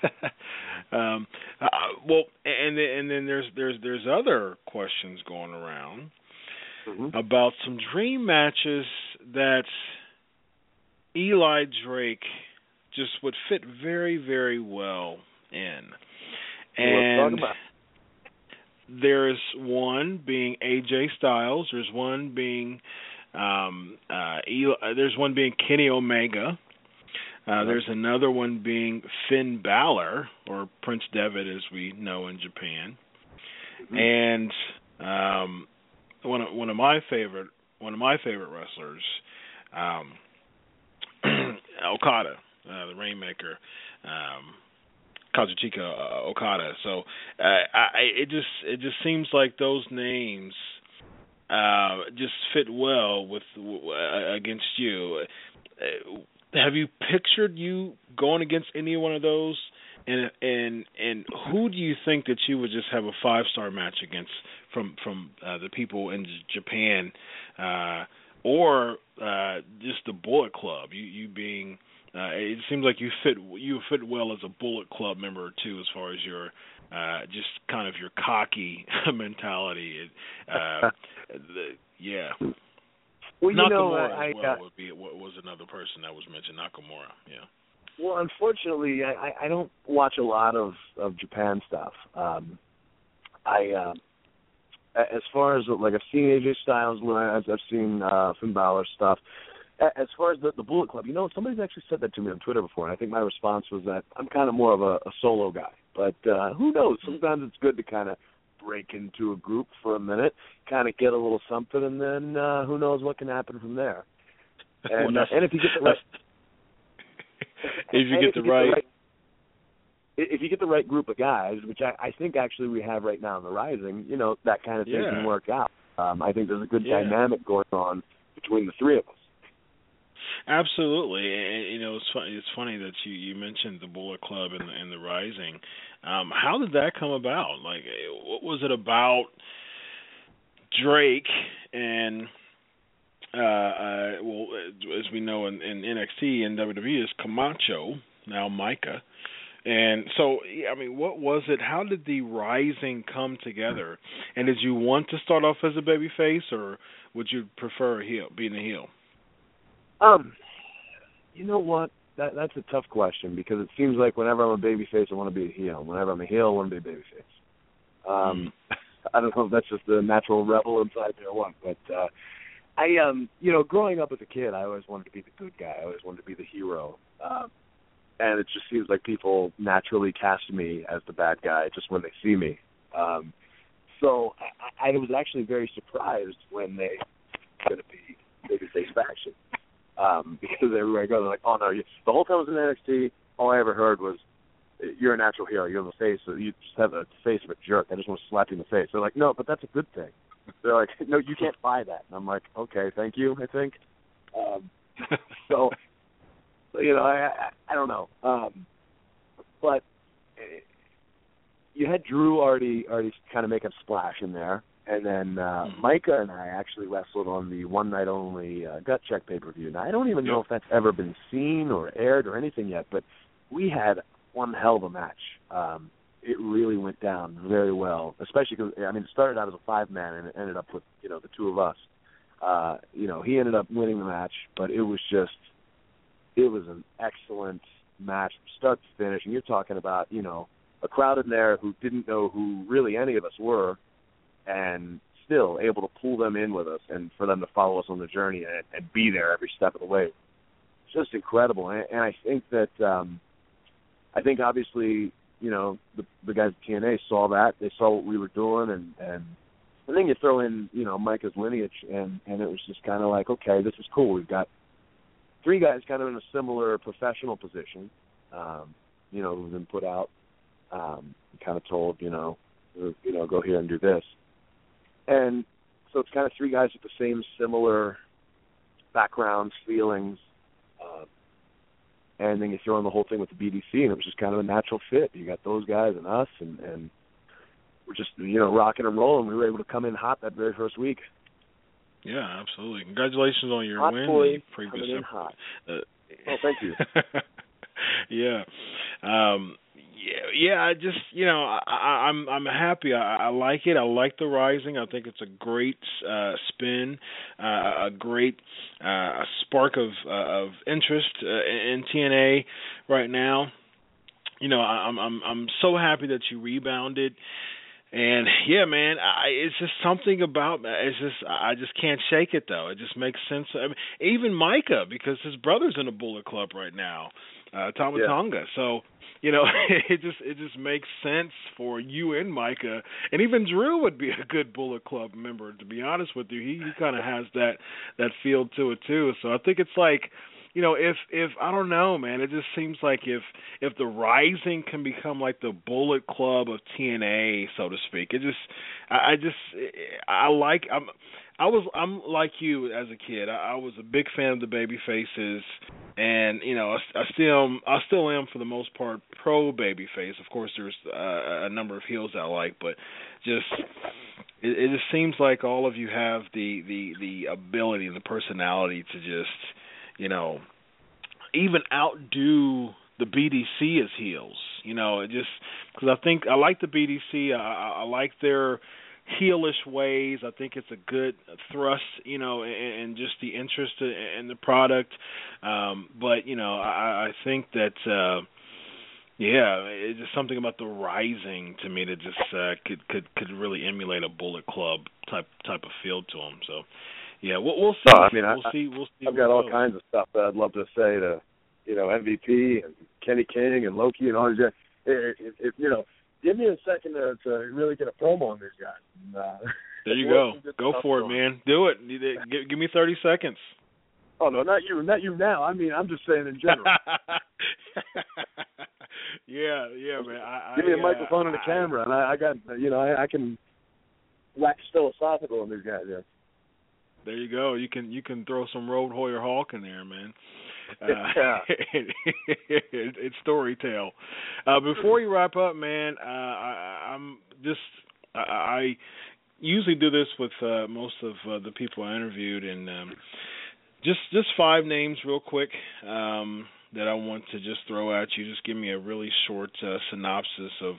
um, uh, well, and then, and then there's there's there's other questions going around Mhm. about some dream matches that Eli Drake just would fit very very well in. Well, let's talk And there's one being AJ Styles. There's one being um, uh, Eli, uh, there's one being Kenny Omega. Uh, there's another one being Finn Balor or Prince Devitt, as we know in Japan. and um, one of one of my favorite one of my favorite wrestlers, um, Okada, uh, the Rainmaker. Um, Kazuchika uh, Okada. So uh, I, it just it just seems like those names uh, just fit well with uh, against you. Uh, have you pictured you going against any one of those? And and and who do you think that you would just have a five star match against from from uh, the people in Japan, uh, or uh, just the Bullet Club? You you being uh, it seems like you fit you fit well as a Bullet Club member too, as far as your uh, just kind of your cocky mentality. Uh, the, yeah. Well, you Nakamura know, as I, well uh, would be what was another person that was mentioned. Nakamura, yeah. Well, unfortunately, I, I don't watch a lot of of Japan stuff. Um, I, uh, as far as like I've seen AJ Styles, I've, I've seen uh, Finn Balor stuff. As far as the, the Bullet Club, you know, somebody's actually said that to me on Twitter before, and I think my response was that I'm kind of more of a, a solo guy. But uh, who knows? Sometimes it's good to kind of break into a group for a minute, kind of get a little something, and then uh, who knows what can happen from there. And, Well, uh, and if you get the right if you get the right, if you get the right group of guys, which I, I think actually we have right now in the Rising, you know that kind of thing Yeah. can work out. Um, I think there's a good Yeah. dynamic going on between the three of us. Absolutely, and you know it's funny. It's funny that you you mentioned the Bullet Club and the, and the Rising. Um, how did that come about? Like, eh, what was it about Drake and uh, uh well, as we know in, in NXT and WWE is Camacho now Micah, and so I mean, what was it? How did the Rising come together? And did you want to start off as a baby face, or would you prefer a heel, being a heel? Um, you know what? That that's a tough question because it seems like whenever I'm a babyface, I want to be a heel. Whenever I'm a heel, I want to be a babyface. Um, I don't know if that's just the natural rebel inside me or what, but uh, I um, you know, growing up as a kid, I always wanted to be the good guy. I always wanted to be the hero. Um, and it just seems like people naturally cast me as the bad guy just when they see me. Um, so I, I was actually very surprised when they going to be babyface faction um, because everywhere I go, they're like, "Oh no!" You, the whole time I was in NXT, all I ever heard was, "You're a natural hero. You're the face. So you just have a face of a jerk. I just want to slap you in the face." They're like, "No, but that's a good thing." They're like, "No, you can't buy that." And I'm like, "Okay, thank you." I think. Um, so, you know, I, I I don't know, um, but eh, you had Drew already already kind of make a splash in there. And then uh, Mhm. Micah and I actually wrestled on the one night only uh, gut check pay per view. Now I don't even know if that's ever been seen or aired or anything yet, but we had one hell of a match. Um, it really went down very well, especially because I mean it started out as a five man and it ended up with you know the two of us. Uh, you know he ended up winning the match, but it was just it was an excellent match from start to finish. And you're talking about you know a crowd in there who didn't know who really any of us were and still able to pull them in with us and for them to follow us on the journey and, and be there every step of the way. It's just incredible, and, and I think that um, I think obviously you know the the guys at TNA saw that they saw what we were doing, and and and then you throw in you know Micah's lineage, and and it was just kind of like okay, this is cool. We've got three guys kind of in a similar professional position, um, you know, who've been put out, um, kind of told you know, you know, go here and do this and so it's kind of three guys with the same similar backgrounds, feelings, uh, and then you throw in the whole thing with the BDC, and it was just kind of a natural fit. You got those guys and us, and and we're just you know rocking and rolling. We were able to come in hot that very first week. Yeah, absolutely. Congratulations on your hot win. boy previous coming in hot. uh, Oh, thank you. yeah. Um yeah, yeah, I just you know, I, I'm I'm happy. I, I like it. I like the rising. I think it's a great uh spin, uh a great uh spark of uh, of interest uh, in TNA right now. You know, I, I'm I'm I'm so happy that you rebounded. And yeah, man, I, it's just something about it's just I just can't shake it though. It just makes sense. I mean, even Micah, because his brother's in a Bullet Club right now, uh, Tama Tonga. Yeah. So you know, it just it just makes sense for you and Micah, and even Drew would be a good Bullet Club member. To be honest with you, he he kind of has that that feel to it too. So I think it's like, you know, if if I don't know, man, it just seems like if if the Rising can become like the Bullet Club of TNA, so to speak, it just I, I just I like I'm I was I'm like you as a kid. I, I was a big fan of the baby faces, and you know I, I still I still am for the most part pro baby face. Of course, there's uh, a number of heels I like, but just it, it just seems like all of you have the the the ability and the personality to just you know even outdo the BDC as heels. You know, it just because I think I like the BDC. I, I like their heelish ways. I think it's a good thrust, you know, and, just the interest in the product. Um, but you know, I, I think that. uh yeah, it's just something about the rising to me that just uh, could could could really emulate a Bullet Club type type of feel to them. So, yeah, we'll, we'll see. Oh, I mean, we'll I, see. We'll see. I've got all kinds of stuff that I'd love to say to, you know, MVP and Kenny King and Low Ki and all these. If, if, you know, give me a second to, to really get a promo on these guys. And, uh, there you go. Go for it, man. Do it. Give, give me thirty seconds. Oh no, not you, not you now. I mean, I'm just saying in general. yeah, yeah, man. I, give me a uh, microphone and a camera, and I, I got, you know, I, I can wax philosophical on these guys. Yeah. There you go. You can you can throw some Road Warrior Hawk in there, man. Uh, yeah. it, it's story tale. Uh, before we wrap up, man, uh, I, I'm just I, I usually do this with uh, most of uh, the people I interviewed, and um, just just five names real quick um, that I want to just throw at you. Just give me a really short uh, synopsis of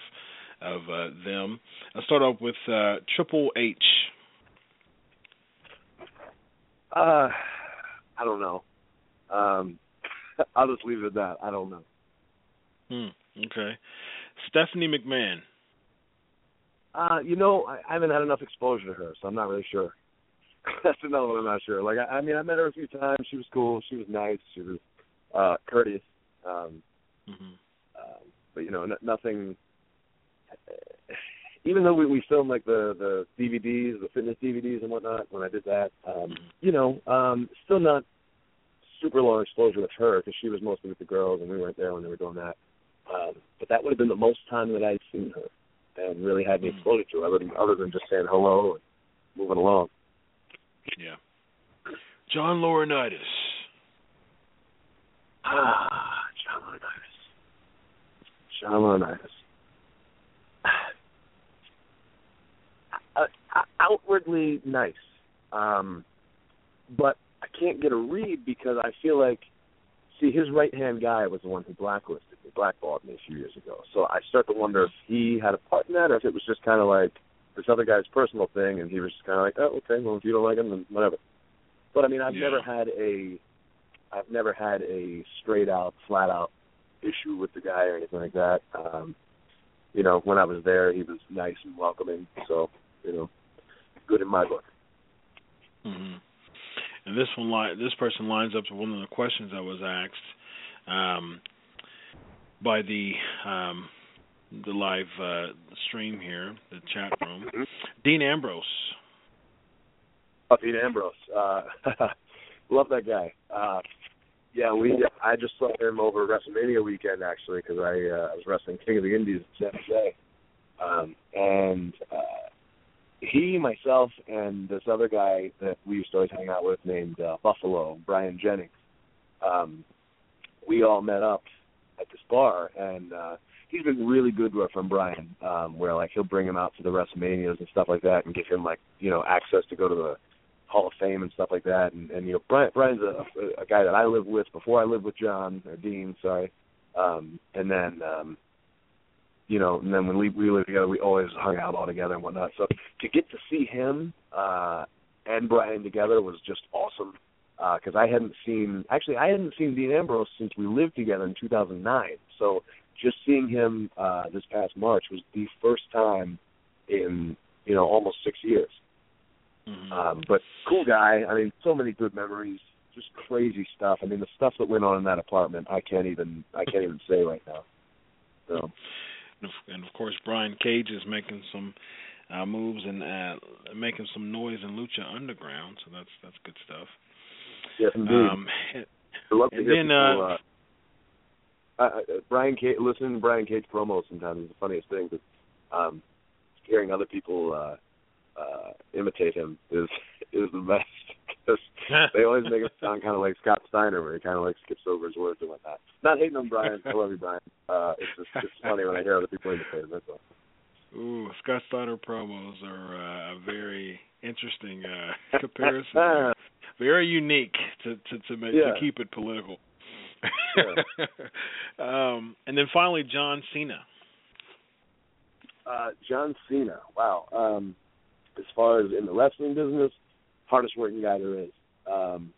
of uh, them. I'll start off with uh, Triple H. Uh, I don't know. Um, I'll just leave it at that. I don't know. Hmm. Okay. Stephanie McMahon. Uh, you know, I, I haven't had enough exposure to her, so I'm not really sure. That's another one I'm not sure. Like, I, I mean, I met her a few times. She was cool. She was nice. She was uh courteous. Um, mm-hmm. uh, but you know, n- nothing. Even though we we filmed like the the DVDs, the fitness DVDs and whatnot, when I did that, um, you know, um, still not super long exposure with her because she was mostly with the girls and we weren't there when they were doing that. Um, but that would have been the most time that I'd seen her and really had me exposure to her, other than other than just saying hello and moving along. Yeah. John Laurinaitis. Ah, John Laurinaitis. John Laurinaitis. Uh, uh, outwardly nice, um, but I can't get a read because I feel like, see, his right hand guy was the one who blacklisted me, blackballed me a few years ago. So I start to wonder if he had a part in that, or if it was just kind of like this other guy's personal thing, and he was just kind of like, oh, okay, well, if you don't like him, then whatever. But I mean, I've yeah. never had a, I've never had a straight out, flat out issue with the guy or anything like that. Um, you know, when I was there, he was nice and welcoming. So, you know, good in my book. Mm-hmm. And this one, li- this person lines up to one of the questions I was asked um, by the um, the live uh, stream here, the chat room. Mm-hmm. Dean Ambrose. Oh, Dean Ambrose. Uh, love that guy. Uh, yeah, we. I just saw him over WrestleMania weekend actually because I, uh, was wrestling King of the Indies in San Jose, um, and uh, he, myself, and this other guy that we used to always hang out with named uh, Buffalo Brian Jennings. Um, we all met up at this bar, and uh, he's been really good to our friend Brian, um, where like he'll bring him out to the WrestleManias and stuff like that, and give him like you know access to go to the Hall of Fame and stuff like that. And, and you know, Brian, Brian's a, a guy that I lived with before I lived with John or Dean, sorry. Um, and then, um, you know, and then when we we lived together, we always hung out all together and whatnot. So to get to see him uh, and Brian together was just awesome because uh, I hadn't seen actually I hadn't seen Dean Ambrose since we lived together in 2009. So just seeing him uh, this past March was the first time in you know almost six years. Mm-hmm. Um, but cool guy. I mean, so many good memories. Just crazy stuff. I mean, the stuff that went on in that apartment, I can't even I can't even say right now. So, and of course, Brian Cage is making some uh, moves and uh, making some noise in Lucha Underground, so that's that's good stuff. Yes, indeed. Um, I love to and hear then, people, uh, uh, Brian Cage, listening to Brian Cage promos sometimes is the funniest thing. But um, hearing other people uh, uh, imitate him is is the best because they always make it sound kind of like Scott Steiner, where he kind of like skips over his words and whatnot. Not hating on Brian, I love you, Brian. Uh, it's just it's funny when I hear other people imitate him. That's all. Ooh, Scott Steiner promos are uh, a very interesting uh, comparison. very unique to to to, make, Yeah. to keep it political. Yeah. um, and then finally, John Cena. Uh, John Cena. Wow. Um, as far as in the wrestling business, hardest working guy there is. Um,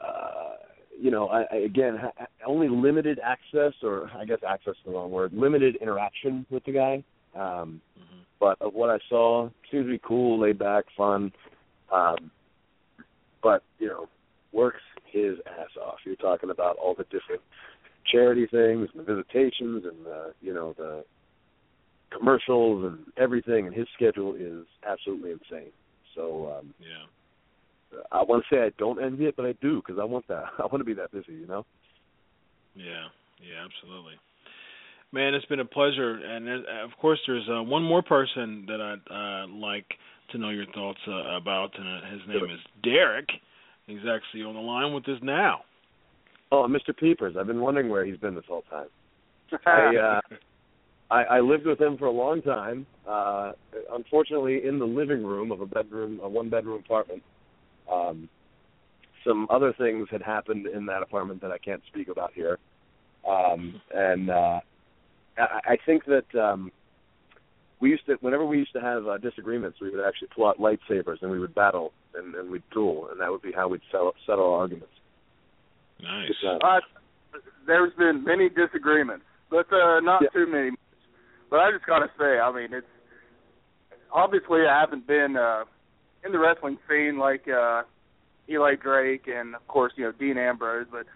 uh, you know, I, I again ha- only limited access, or I guess access is the wrong word. Limited interaction with the guy. Um, Mhm. but of what I saw, seems to be cool, laid back, fun. Um, but you know, works his ass off. You're talking about all the different charity things, and the visitations, and the you know the commercials and everything. And his schedule is absolutely insane. So um, Yeah, I want to say I don't envy it, but I do because I want that. I want to be that busy. You know. yeah, yeah, absolutely. Man, it's been a pleasure, and uh, of course, there's uh, one more person that I'd uh, like to know your thoughts uh, about, and uh, his name is Derek. He's actually on the line with us now. Oh, Mr. Peepers. I've been wondering where he's been this whole time. I uh I, I lived with him for a long time. Uh unfortunately in the living room of a bedroom a one bedroom apartment. Um some other things had happened in that apartment that I can't speak about here. Um and uh I, I think that um we used to whenever we used to have uh, disagreements we would actually pull out lightsabers and we would battle and, and we'd duel and that would be how we'd settle settle arguments. Nice. Uh, there's been many disagreements, but uh, not Yeah. too many. But I just gotta say, I mean, it's obviously I haven't been uh, in the wrestling scene like uh, Eli Drake and of course you know Dean Ambrose, but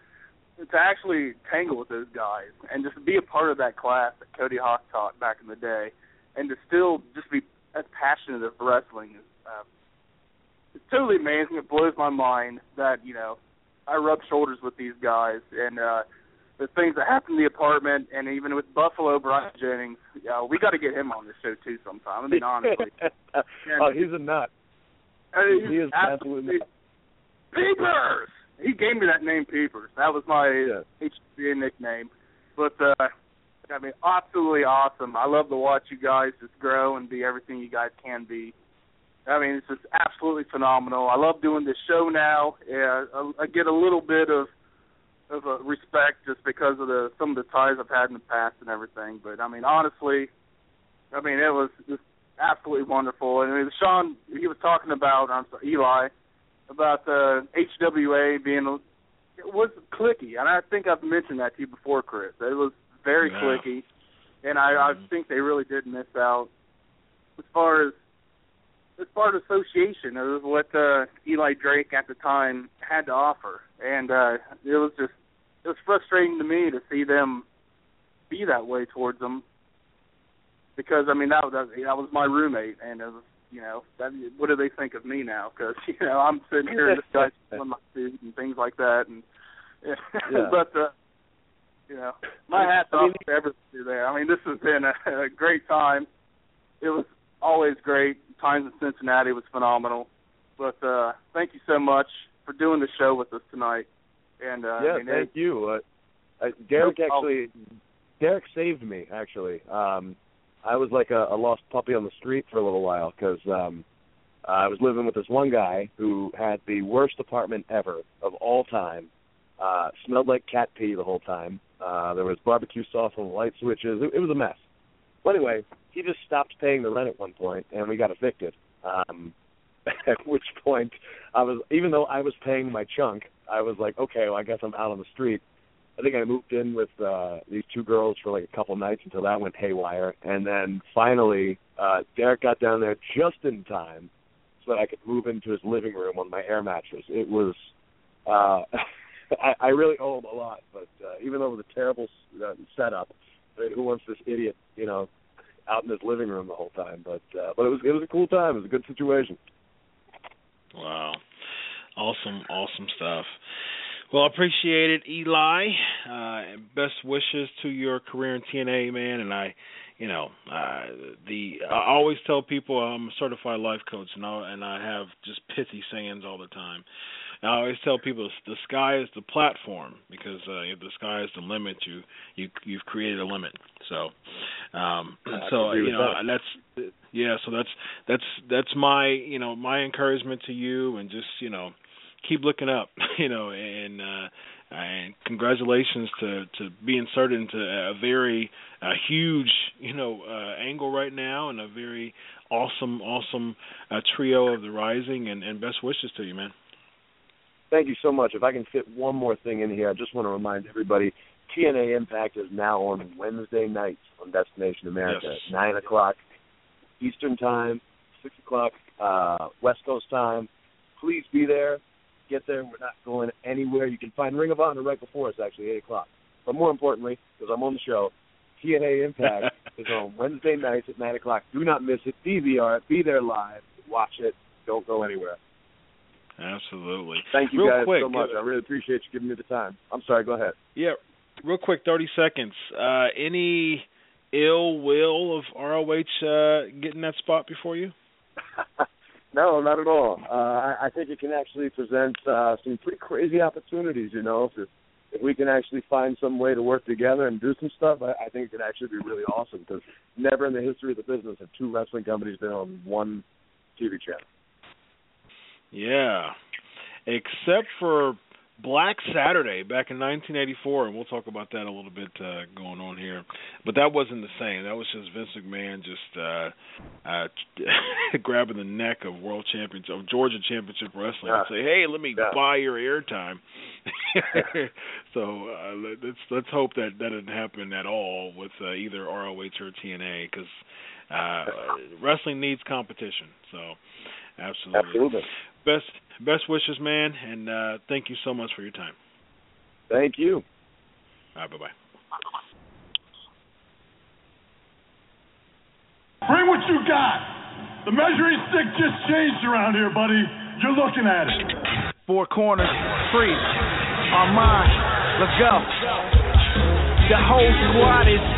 to actually tangle with those guys and just be a part of that class that Cody Hawk taught back in the day, and to still just be as passionate of wrestling is uh, it's totally amazing. It blows my mind that you know I rub shoulders with these guys and uh the things that happen in the apartment and even with Buffalo Brian Jennings, uh, we got to get him on the show too sometime. I mean honestly, oh, he's a nut. I mean, He is he's absolutely Peepers. He gave me that name Peepers. That was my Yeah. HWA nickname. But uh I mean, absolutely awesome. I love to watch you guys just grow and be everything you guys can be. I mean, it's just absolutely phenomenal. I love doing this show now. Yeah, I, I get a little bit of of a respect just because of the some of the ties I've had in the past and everything. But I mean, honestly, I mean, it was just absolutely wonderful. And I mean, Shaun, he was talking about I'm sorry, Eli about uh, HWA being it was clicky, and I think I've mentioned that to you before, Chris. It was very Yeah. clicky, and I, I Mhm. think they really did miss out as far as as far as association of what uh, Eli Drake at the time had to offer, and uh, it was just it was frustrating to me to see them be that way towards them because I mean that was that was my roommate, and it was you know that what do they think of me now? Because you know I'm sitting here guy's stealing my food and things like that, and Yeah. but uh, you know my hat's I off mean- to everybody there. I mean this has been a, a great time. It was always great. Times in Cincinnati was phenomenal. But uh thank you so much for doing the show with us tonight. And uh yeah, I mean, thank you. Uh, uh, Derek No actually, Derek saved me. Actually, um, I was like a, a lost puppy on the street for a little while because um, I was living with this one guy who had the worst apartment ever of all time. Uh, smelled like cat pee the whole time. Uh, there was barbecue sauce on the light switches. It, it was a mess. But anyway, he just stopped paying the rent at one point, and we got evicted. Um, at which point, I was even though I was paying my chunk, I was like, okay, well, I guess I'm out on the street. I think I moved in with uh these two girls for like a couple nights until that went haywire, and then finally, uh Derek got down there just in time so that I could move into his living room on my air mattress. It was uh, I, I really owe him a lot. But uh, even though it was a terrible uh, setup, I mean, who wants this idiot, you know, out in his living room the whole time? But uh, but it was it was a cool time. It was a good situation. Wow, awesome, awesome stuff. Well, appreciate it, Eli. Uh, best wishes to your career in TNA, man. And I, you know, uh, the I always tell people I'm a certified life coach, and I and I have just pithy sayings all the time. And I always tell people the sky is the platform because uh, if the sky is the limit, you you you've created a limit. So, um, so you know that. that's yeah. So that's that's that's my you know my encouragement to you, and just you know keep looking up, you know, and uh, and congratulations to to be inserted into a very uh, huge, you know, uh, angle right now, and a very awesome, awesome uh, trio of the Rising, and, and best wishes to you, man. Thank you so much. If I can fit one more thing in here, I just want to remind everybody TNA Impact is now on Wednesday nights on Destination America Yes. at 9 o'clock Eastern Time, 6 o'clock uh, West Coast Time. Please be there. Get there. We're not going anywhere. You can find Ring of Honor right before us, actually, 8 o'clock. But more importantly, because I'm on the show, TNA Impact is on Wednesday nights at 9 o'clock. Do not miss it. DVR it. Be there live. Watch it. Don't go anywhere. Absolutely. Thank you Real guys quick, so much. I really appreciate you giving me the time. I'm sorry. Go ahead. Yeah, real quick, thirty seconds. Uh, any ill will of ROH uh, getting that spot before you? no, not at all. Uh, I, I think it can actually present uh, some pretty crazy opportunities. You know, if if we can actually find some way to work together and do some stuff, I, I think it could actually be really awesome. Because never in the history of the business have two wrestling companies been on one TV channel. Yeah, except for Black Saturday back in 1984, and we'll talk about that a little bit uh, going on here. But that wasn't the same. That was just Vince McMahon just uh, uh, grabbing the neck of World Championship, of Georgia Championship Wrestling, and say, "Hey, let me Yeah. buy your airtime." so uh, let- let's let's hope that that didn't happen at all with uh, either ROH or TNA because uh, wrestling needs competition. So absolutely Absolutely. Best best wishes, man, and uh, thank you so much for your time. Thank you. All right, bye bye. Bring what you got. The measuring stick just changed around here, buddy. You're looking at it. Four corners, free. Armand, let's go. The whole squad is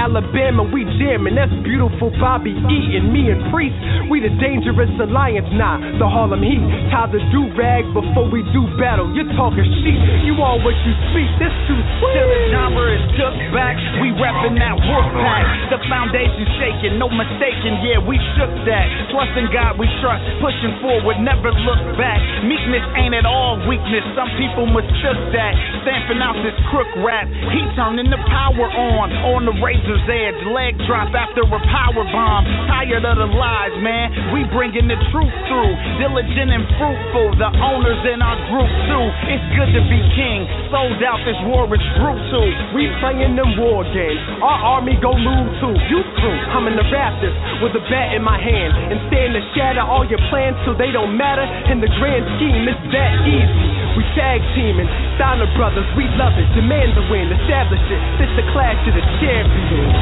Alabama, we jamming. That's beautiful, Bobby Eaton, me and Priest. We the dangerous alliance, nah, the Harlem Heat. Tie the do rag before we do battle. You're talking shit, you all what you speak. This too sweet. Till the genre is took back, we reppin' that wolf pack. The foundation shaking, no mistaking, yeah, we shook that. Trust in God we trust, pushing forward, never look back. Meekness ain't at all weakness, some people mistook that. Stamping out this crook rap, he turning the power on, on the razor's edge. Leg drop after a power bomb. Tired of the lies, man, we bringing the truth through. Diligent and fruitful, the owners in our group too. It's good to be king, sold out, this war is brutal. We playing them war games. Our army go move too. You crew, I'm in the Raptors with a bat in my hand and stand to shatter all your plans so they don't matter. In the grand scheme, it's that easy. We tag teaming, Steiner brothers, we love it. Demand the win, establish it. This the clash of the champions.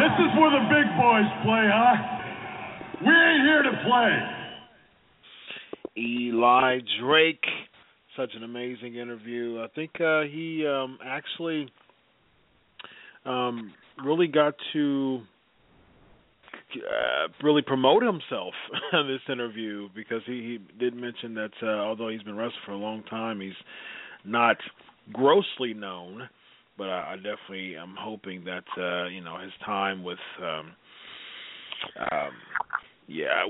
This is where the big boys play, huh? We ain't here to play. Eli Drake, such an amazing interview. I think uh, he um, actually um, really got to uh, really promote himself in this interview because he, he did mention that uh, although he's been wrestling for a long time, he's not grossly known. But I, I definitely am hoping that uh, you know his time with um, um, yeah,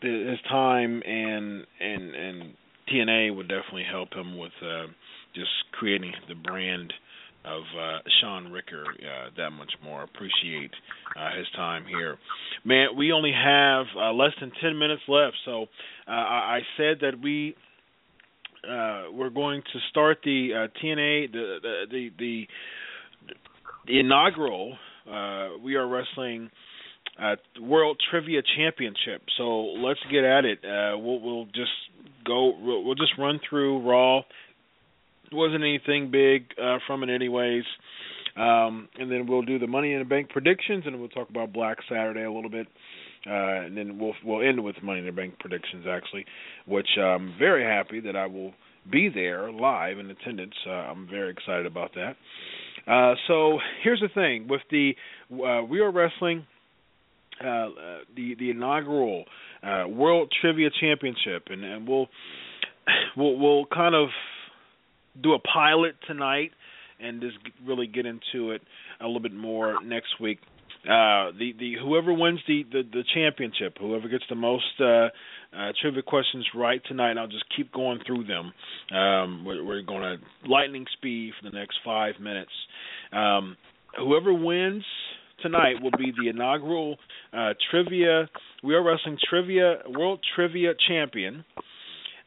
his time and and and TNA would definitely help him with uh, just creating the brand of uh, Shaun Ricker uh, that much more. Appreciate uh, his time here. Man, we only have uh, less than 10 minutes left, so uh, I said that we uh, we're going to start the uh, TNA the the the, the, the inaugural uh, we are wrestling uh, World Trivia Championship. So let's get at it. Uh, we'll, we'll just go. We'll, we'll just run through Raw wasn't anything big uh, from it, anyways. Um, and then we'll do the Money in the Bank predictions, and we'll talk about Black Saturday a little bit. Uh, and then we'll we'll end with Money in the Bank predictions, actually, which I'm very happy that I will be there live in attendance. Uh, I'm very excited about that. Uh, so here's the thing with the uh, We Are Wrestling, uh, uh, the the inaugural uh, World Trivia Championship, and, and we'll we'll we'll kind of do a pilot tonight and just really get into it a little bit more next week. Uh, the the whoever wins the, the the championship, whoever gets the most uh, uh, trivia questions right tonight, I'll just keep going through them. Um, we're, we're going to lightning speed for the next five minutes. Um, whoever wins tonight will be the inaugural uh, trivia. We are wrestling trivia world trivia champion.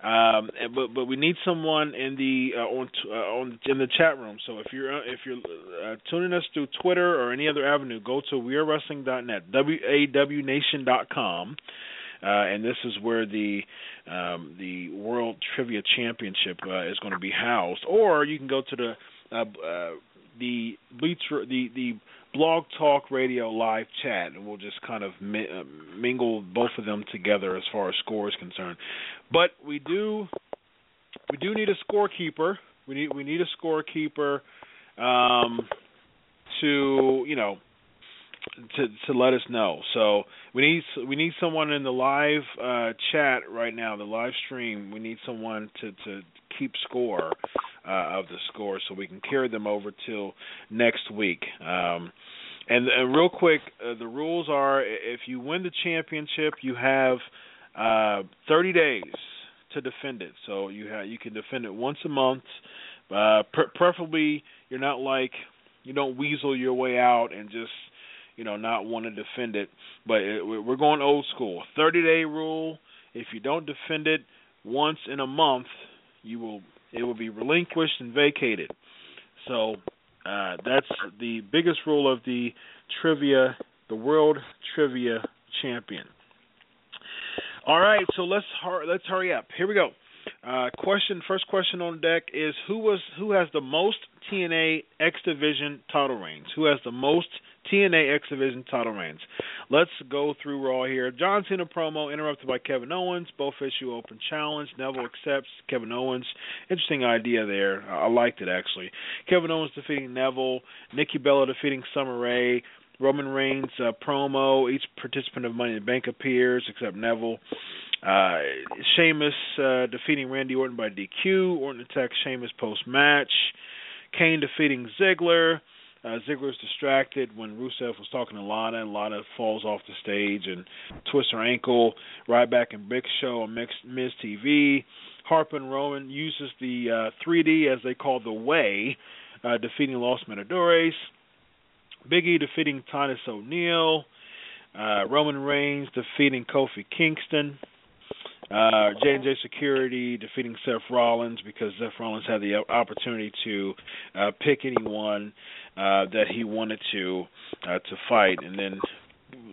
Um, but but we need someone in the uh, on uh, on in the chat room. So if you're uh, if you're uh, tuning us through Twitter or any other avenue, go to wearewrestling.net, w a w nation.com. Uh, and this is where the um, the World Trivia Championship uh, is going to be housed. Or you can go to the uh, the Bleacher the the Blog Talk Radio live chat, and we'll just kind of mi- mingle both of them together as far as score is concerned. But we do we do need a scorekeeper. We need we need a scorekeeper um, to you know to to let us know. So we need we need someone in the live uh, chat right now, the live stream. We need someone to to keep score uh, of the score so we can carry them over till next week. Um, and, and real quick, uh, the rules are if you win the championship, you have uh, 30 days to defend it. So you have you can defend it once a month. Uh, pre- preferably, you're not like you don't weasel your way out and just you know not want to defend it. But it, we're going old school. 30 day rule. If you don't defend it once in a month, you will it will be relinquished and vacated. So uh, that's the biggest rule of the trivia, the World Trivia Champion. All right, so let's let's hurry up. Here we go. Uh, question first question on deck is who was who has the most TNA X Division title reigns? Who has the most TNA X Division title reigns? Let's go through Raw here. John Cena promo interrupted by Kevin Owens. Both issue open challenge. Neville accepts Kevin Owens. Interesting idea there. I liked it actually. Kevin Owens defeating Neville. Nikki Bella defeating Summer Rae. Roman Reigns uh, promo. Each participant of Money in the Bank appears except Neville. Uh, Sheamus uh, defeating Randy Orton by DQ. Orton attacks Sheamus post match. Kane defeating Ziggler. Uh, Ziggler's distracted when Rusev was talking to Lana, and Lana falls off the stage and twists her ankle. Ryback and Big Show on Miz TV. Harper and Rowan uses the uh, 3D as they call the Way, uh, defeating Los Matadores. Biggie defeating Titus O'Neil. Uh, Roman Reigns defeating Kofi Kingston. Uh, J&J Security defeating Seth Rollins because Seth Rollins had the opportunity to uh, pick anyone uh, that he wanted to uh, to fight, and then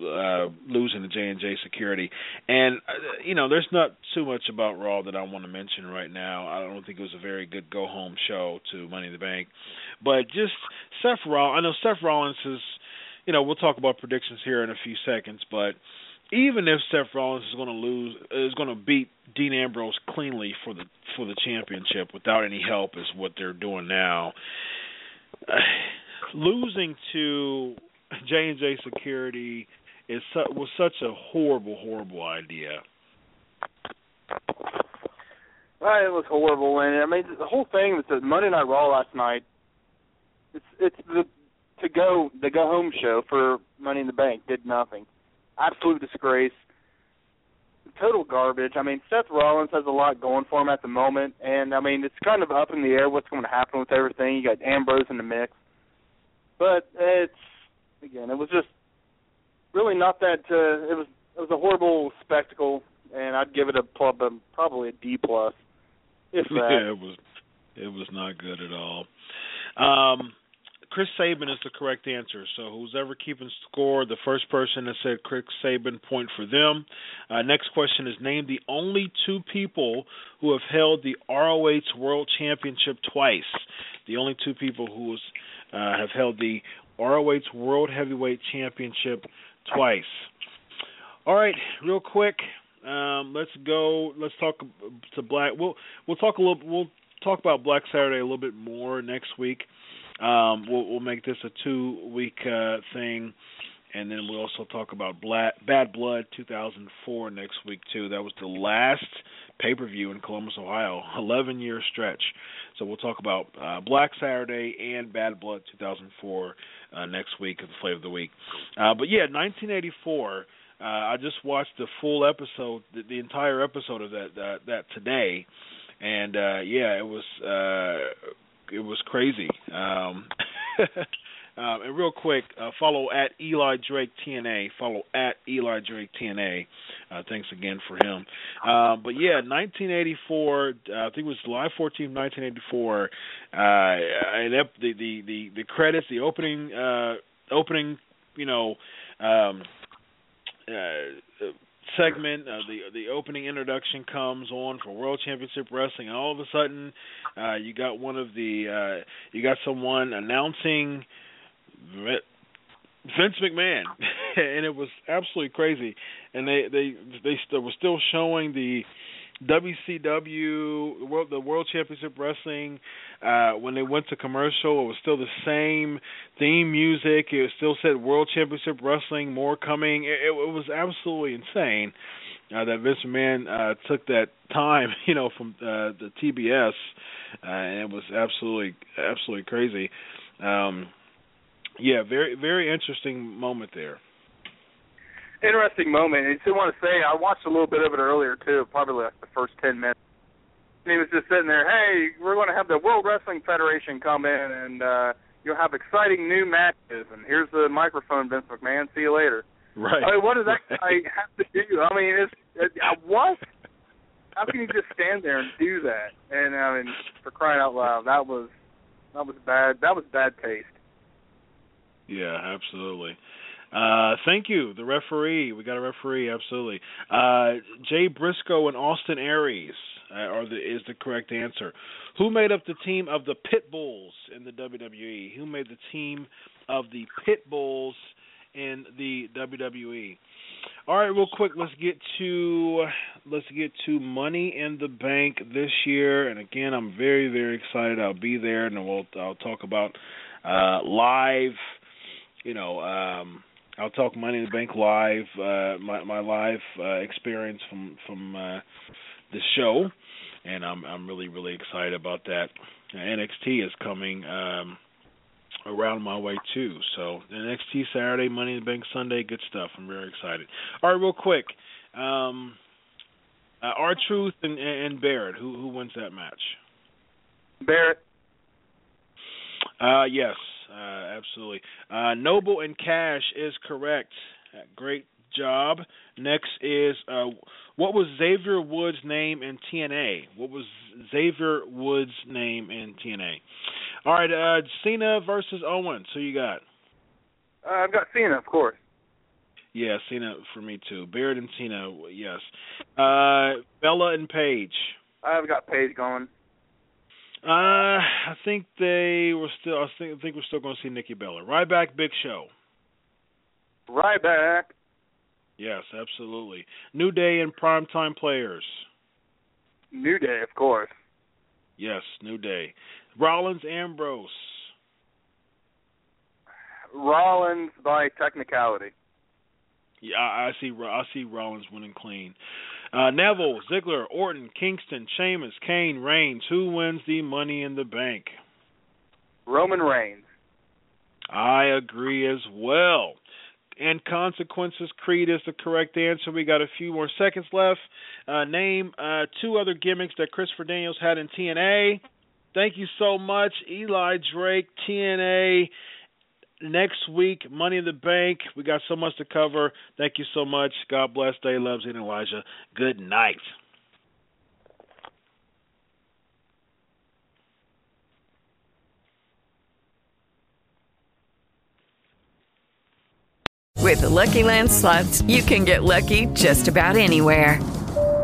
uh, losing to J&J Security. And uh, you know, there's not too much about Raw that I want to mention right now. I don't think it was a very good go home show to Money in the Bank, but just Seth Rollins. I know Seth Rollins is. You know, we'll talk about predictions here in a few seconds, but even if Seth Rollins is going to lose, is going to beat Dean Ambrose cleanly for the for the championship without any help is what they're doing now. Losing to J and J Security is su- was such a horrible, horrible idea. Well, it was horrible, and I mean the whole thing with the Monday Night Raw last night. It's it's the to go the go home show for Money in the Bank did nothing. Absolute disgrace. Total garbage. I mean, Seth Rollins has a lot going for him at the moment, and I mean it's kind of up in the air what's going to happen with everything. You got Ambrose in the mix, but it's again, it was just really not that. Uh, it was it was a horrible spectacle, and I'd give it a probably a D plus. If that. Yeah, it was it was not good at all. Um, Chris Sabin is the correct answer. So who's ever keeping score, the first person that said Chris Sabin, point for them. Uh, next question is name the only two people who have held the ROH World Championship twice. The only two people who uh, have held the ROH World Heavyweight Championship twice. All right, real quick, um, let's go. Let's talk to Black. We'll we'll talk a little. We'll talk about Black Saturday a little bit more next week. Um, we'll, we'll make this a two week uh, thing, and then we'll also talk about Black, Bad Blood 2004 next week too. That was the last pay per view in Columbus, Ohio, 11 year stretch. So we'll talk about uh, Black Saturday and Bad Blood 2004 uh, next week as the flavor of the week. Uh, but yeah, 1984. Uh, I just watched the full episode, the, the entire episode of that that, that today, and uh, yeah, it was uh, it was crazy. Um, um, and real quick, uh, follow at Eli Drake TNA. Follow at Eli Drake TNA. Uh, thanks again for him. Um, but yeah, 1984. Uh, I think it was July 14, 1984. Uh, and the, the the the credits, the opening uh, opening, you know. Um, uh, segment, uh, the the opening introduction comes on for World Championship Wrestling, and all of a sudden, uh, you got one of the uh, you got someone announcing Vince McMahon, and it was absolutely crazy. And they they they were still showing the WCW, World, the World Championship Wrestling, uh, when they went to commercial, it was still the same theme music. It still said World Championship Wrestling, more coming. It, it, it was absolutely insane uh, that Vince McMahon uh, took that time, you know, from uh, the TBS, uh, and it was absolutely, absolutely crazy. Um, yeah, very, very interesting moment there interesting moment. And I just want to say, I watched a little bit of it earlier too, probably like the first ten minutes. And he was just sitting there, hey, we're going to have the World Wrestling Federation come in, and uh, you'll have exciting new matches. And here's the microphone, Vince McMahon. See you later. Right. I mean, what does that guy have to do? I mean, it's it, uh, what? How can you just stand there and do that? And I mean, for crying out loud, that was that was bad. That was bad taste. Yeah, absolutely. Uh, thank you, the referee. We got a referee, absolutely. Uh, Jay Briscoe and Austin Aries uh, are the is the correct answer. Who made up the team of the Pit Bulls in the WWE? Who made the team of the Pit Bulls in the WWE? All right, real quick, let's get to let's get to Money in the Bank this year. And again, I'm very very excited. I'll be there, and we'll I'll talk about uh, live. You know. Um, I'll talk Money in the Bank live, uh, my my live uh, experience from from uh, the show, and I'm I'm really really excited about that. NXT is coming um, around my way too. So NXT Saturday, Money in the Bank Sunday, good stuff. I'm very excited. All right, real quick, um, uh, R-Truth and, and Barrett, who who wins that match? Barrett. Uh, yes, uh, absolutely. Uh, Noble and Kash is correct. Great job. Next is uh, what was Xavier Woods' name in TNA? What was Xavier Woods' name in TNA? All right, uh, Cena versus Owens. Who you got? Uh, I've got Cena, of course. Yeah, Cena for me too. Barrett and Cena, yes. Uh, Bella and Paige. I've got Paige going. Uh, I think they were still. I think, I think we're still going to see Nikki Bella. Ryback, Big Show. Ryback. Yes, absolutely. New Day and Primetime Players. New Day, of course. Yes, New Day. Rollins Ambrose. Rollins by technicality. Yeah, I, I see. I see Rollins winning clean. Uh, Neville, Ziggler, Orton, Kingston, Sheamus, Kane, Reigns. Who wins the Money in the Bank? Roman Reigns. I agree as well. And consequences, Creed is the correct answer. We got a few more seconds left. Uh, name uh, two other gimmicks that Christopher Daniels had in TNA. Thank you so much, Eli Drake, TNA. Next week, Money in the Bank. We got so much to cover. Thank you so much. God bless. Day loves and Elijah. Good night. With the Lucky Land slots, you can get lucky just about anywhere.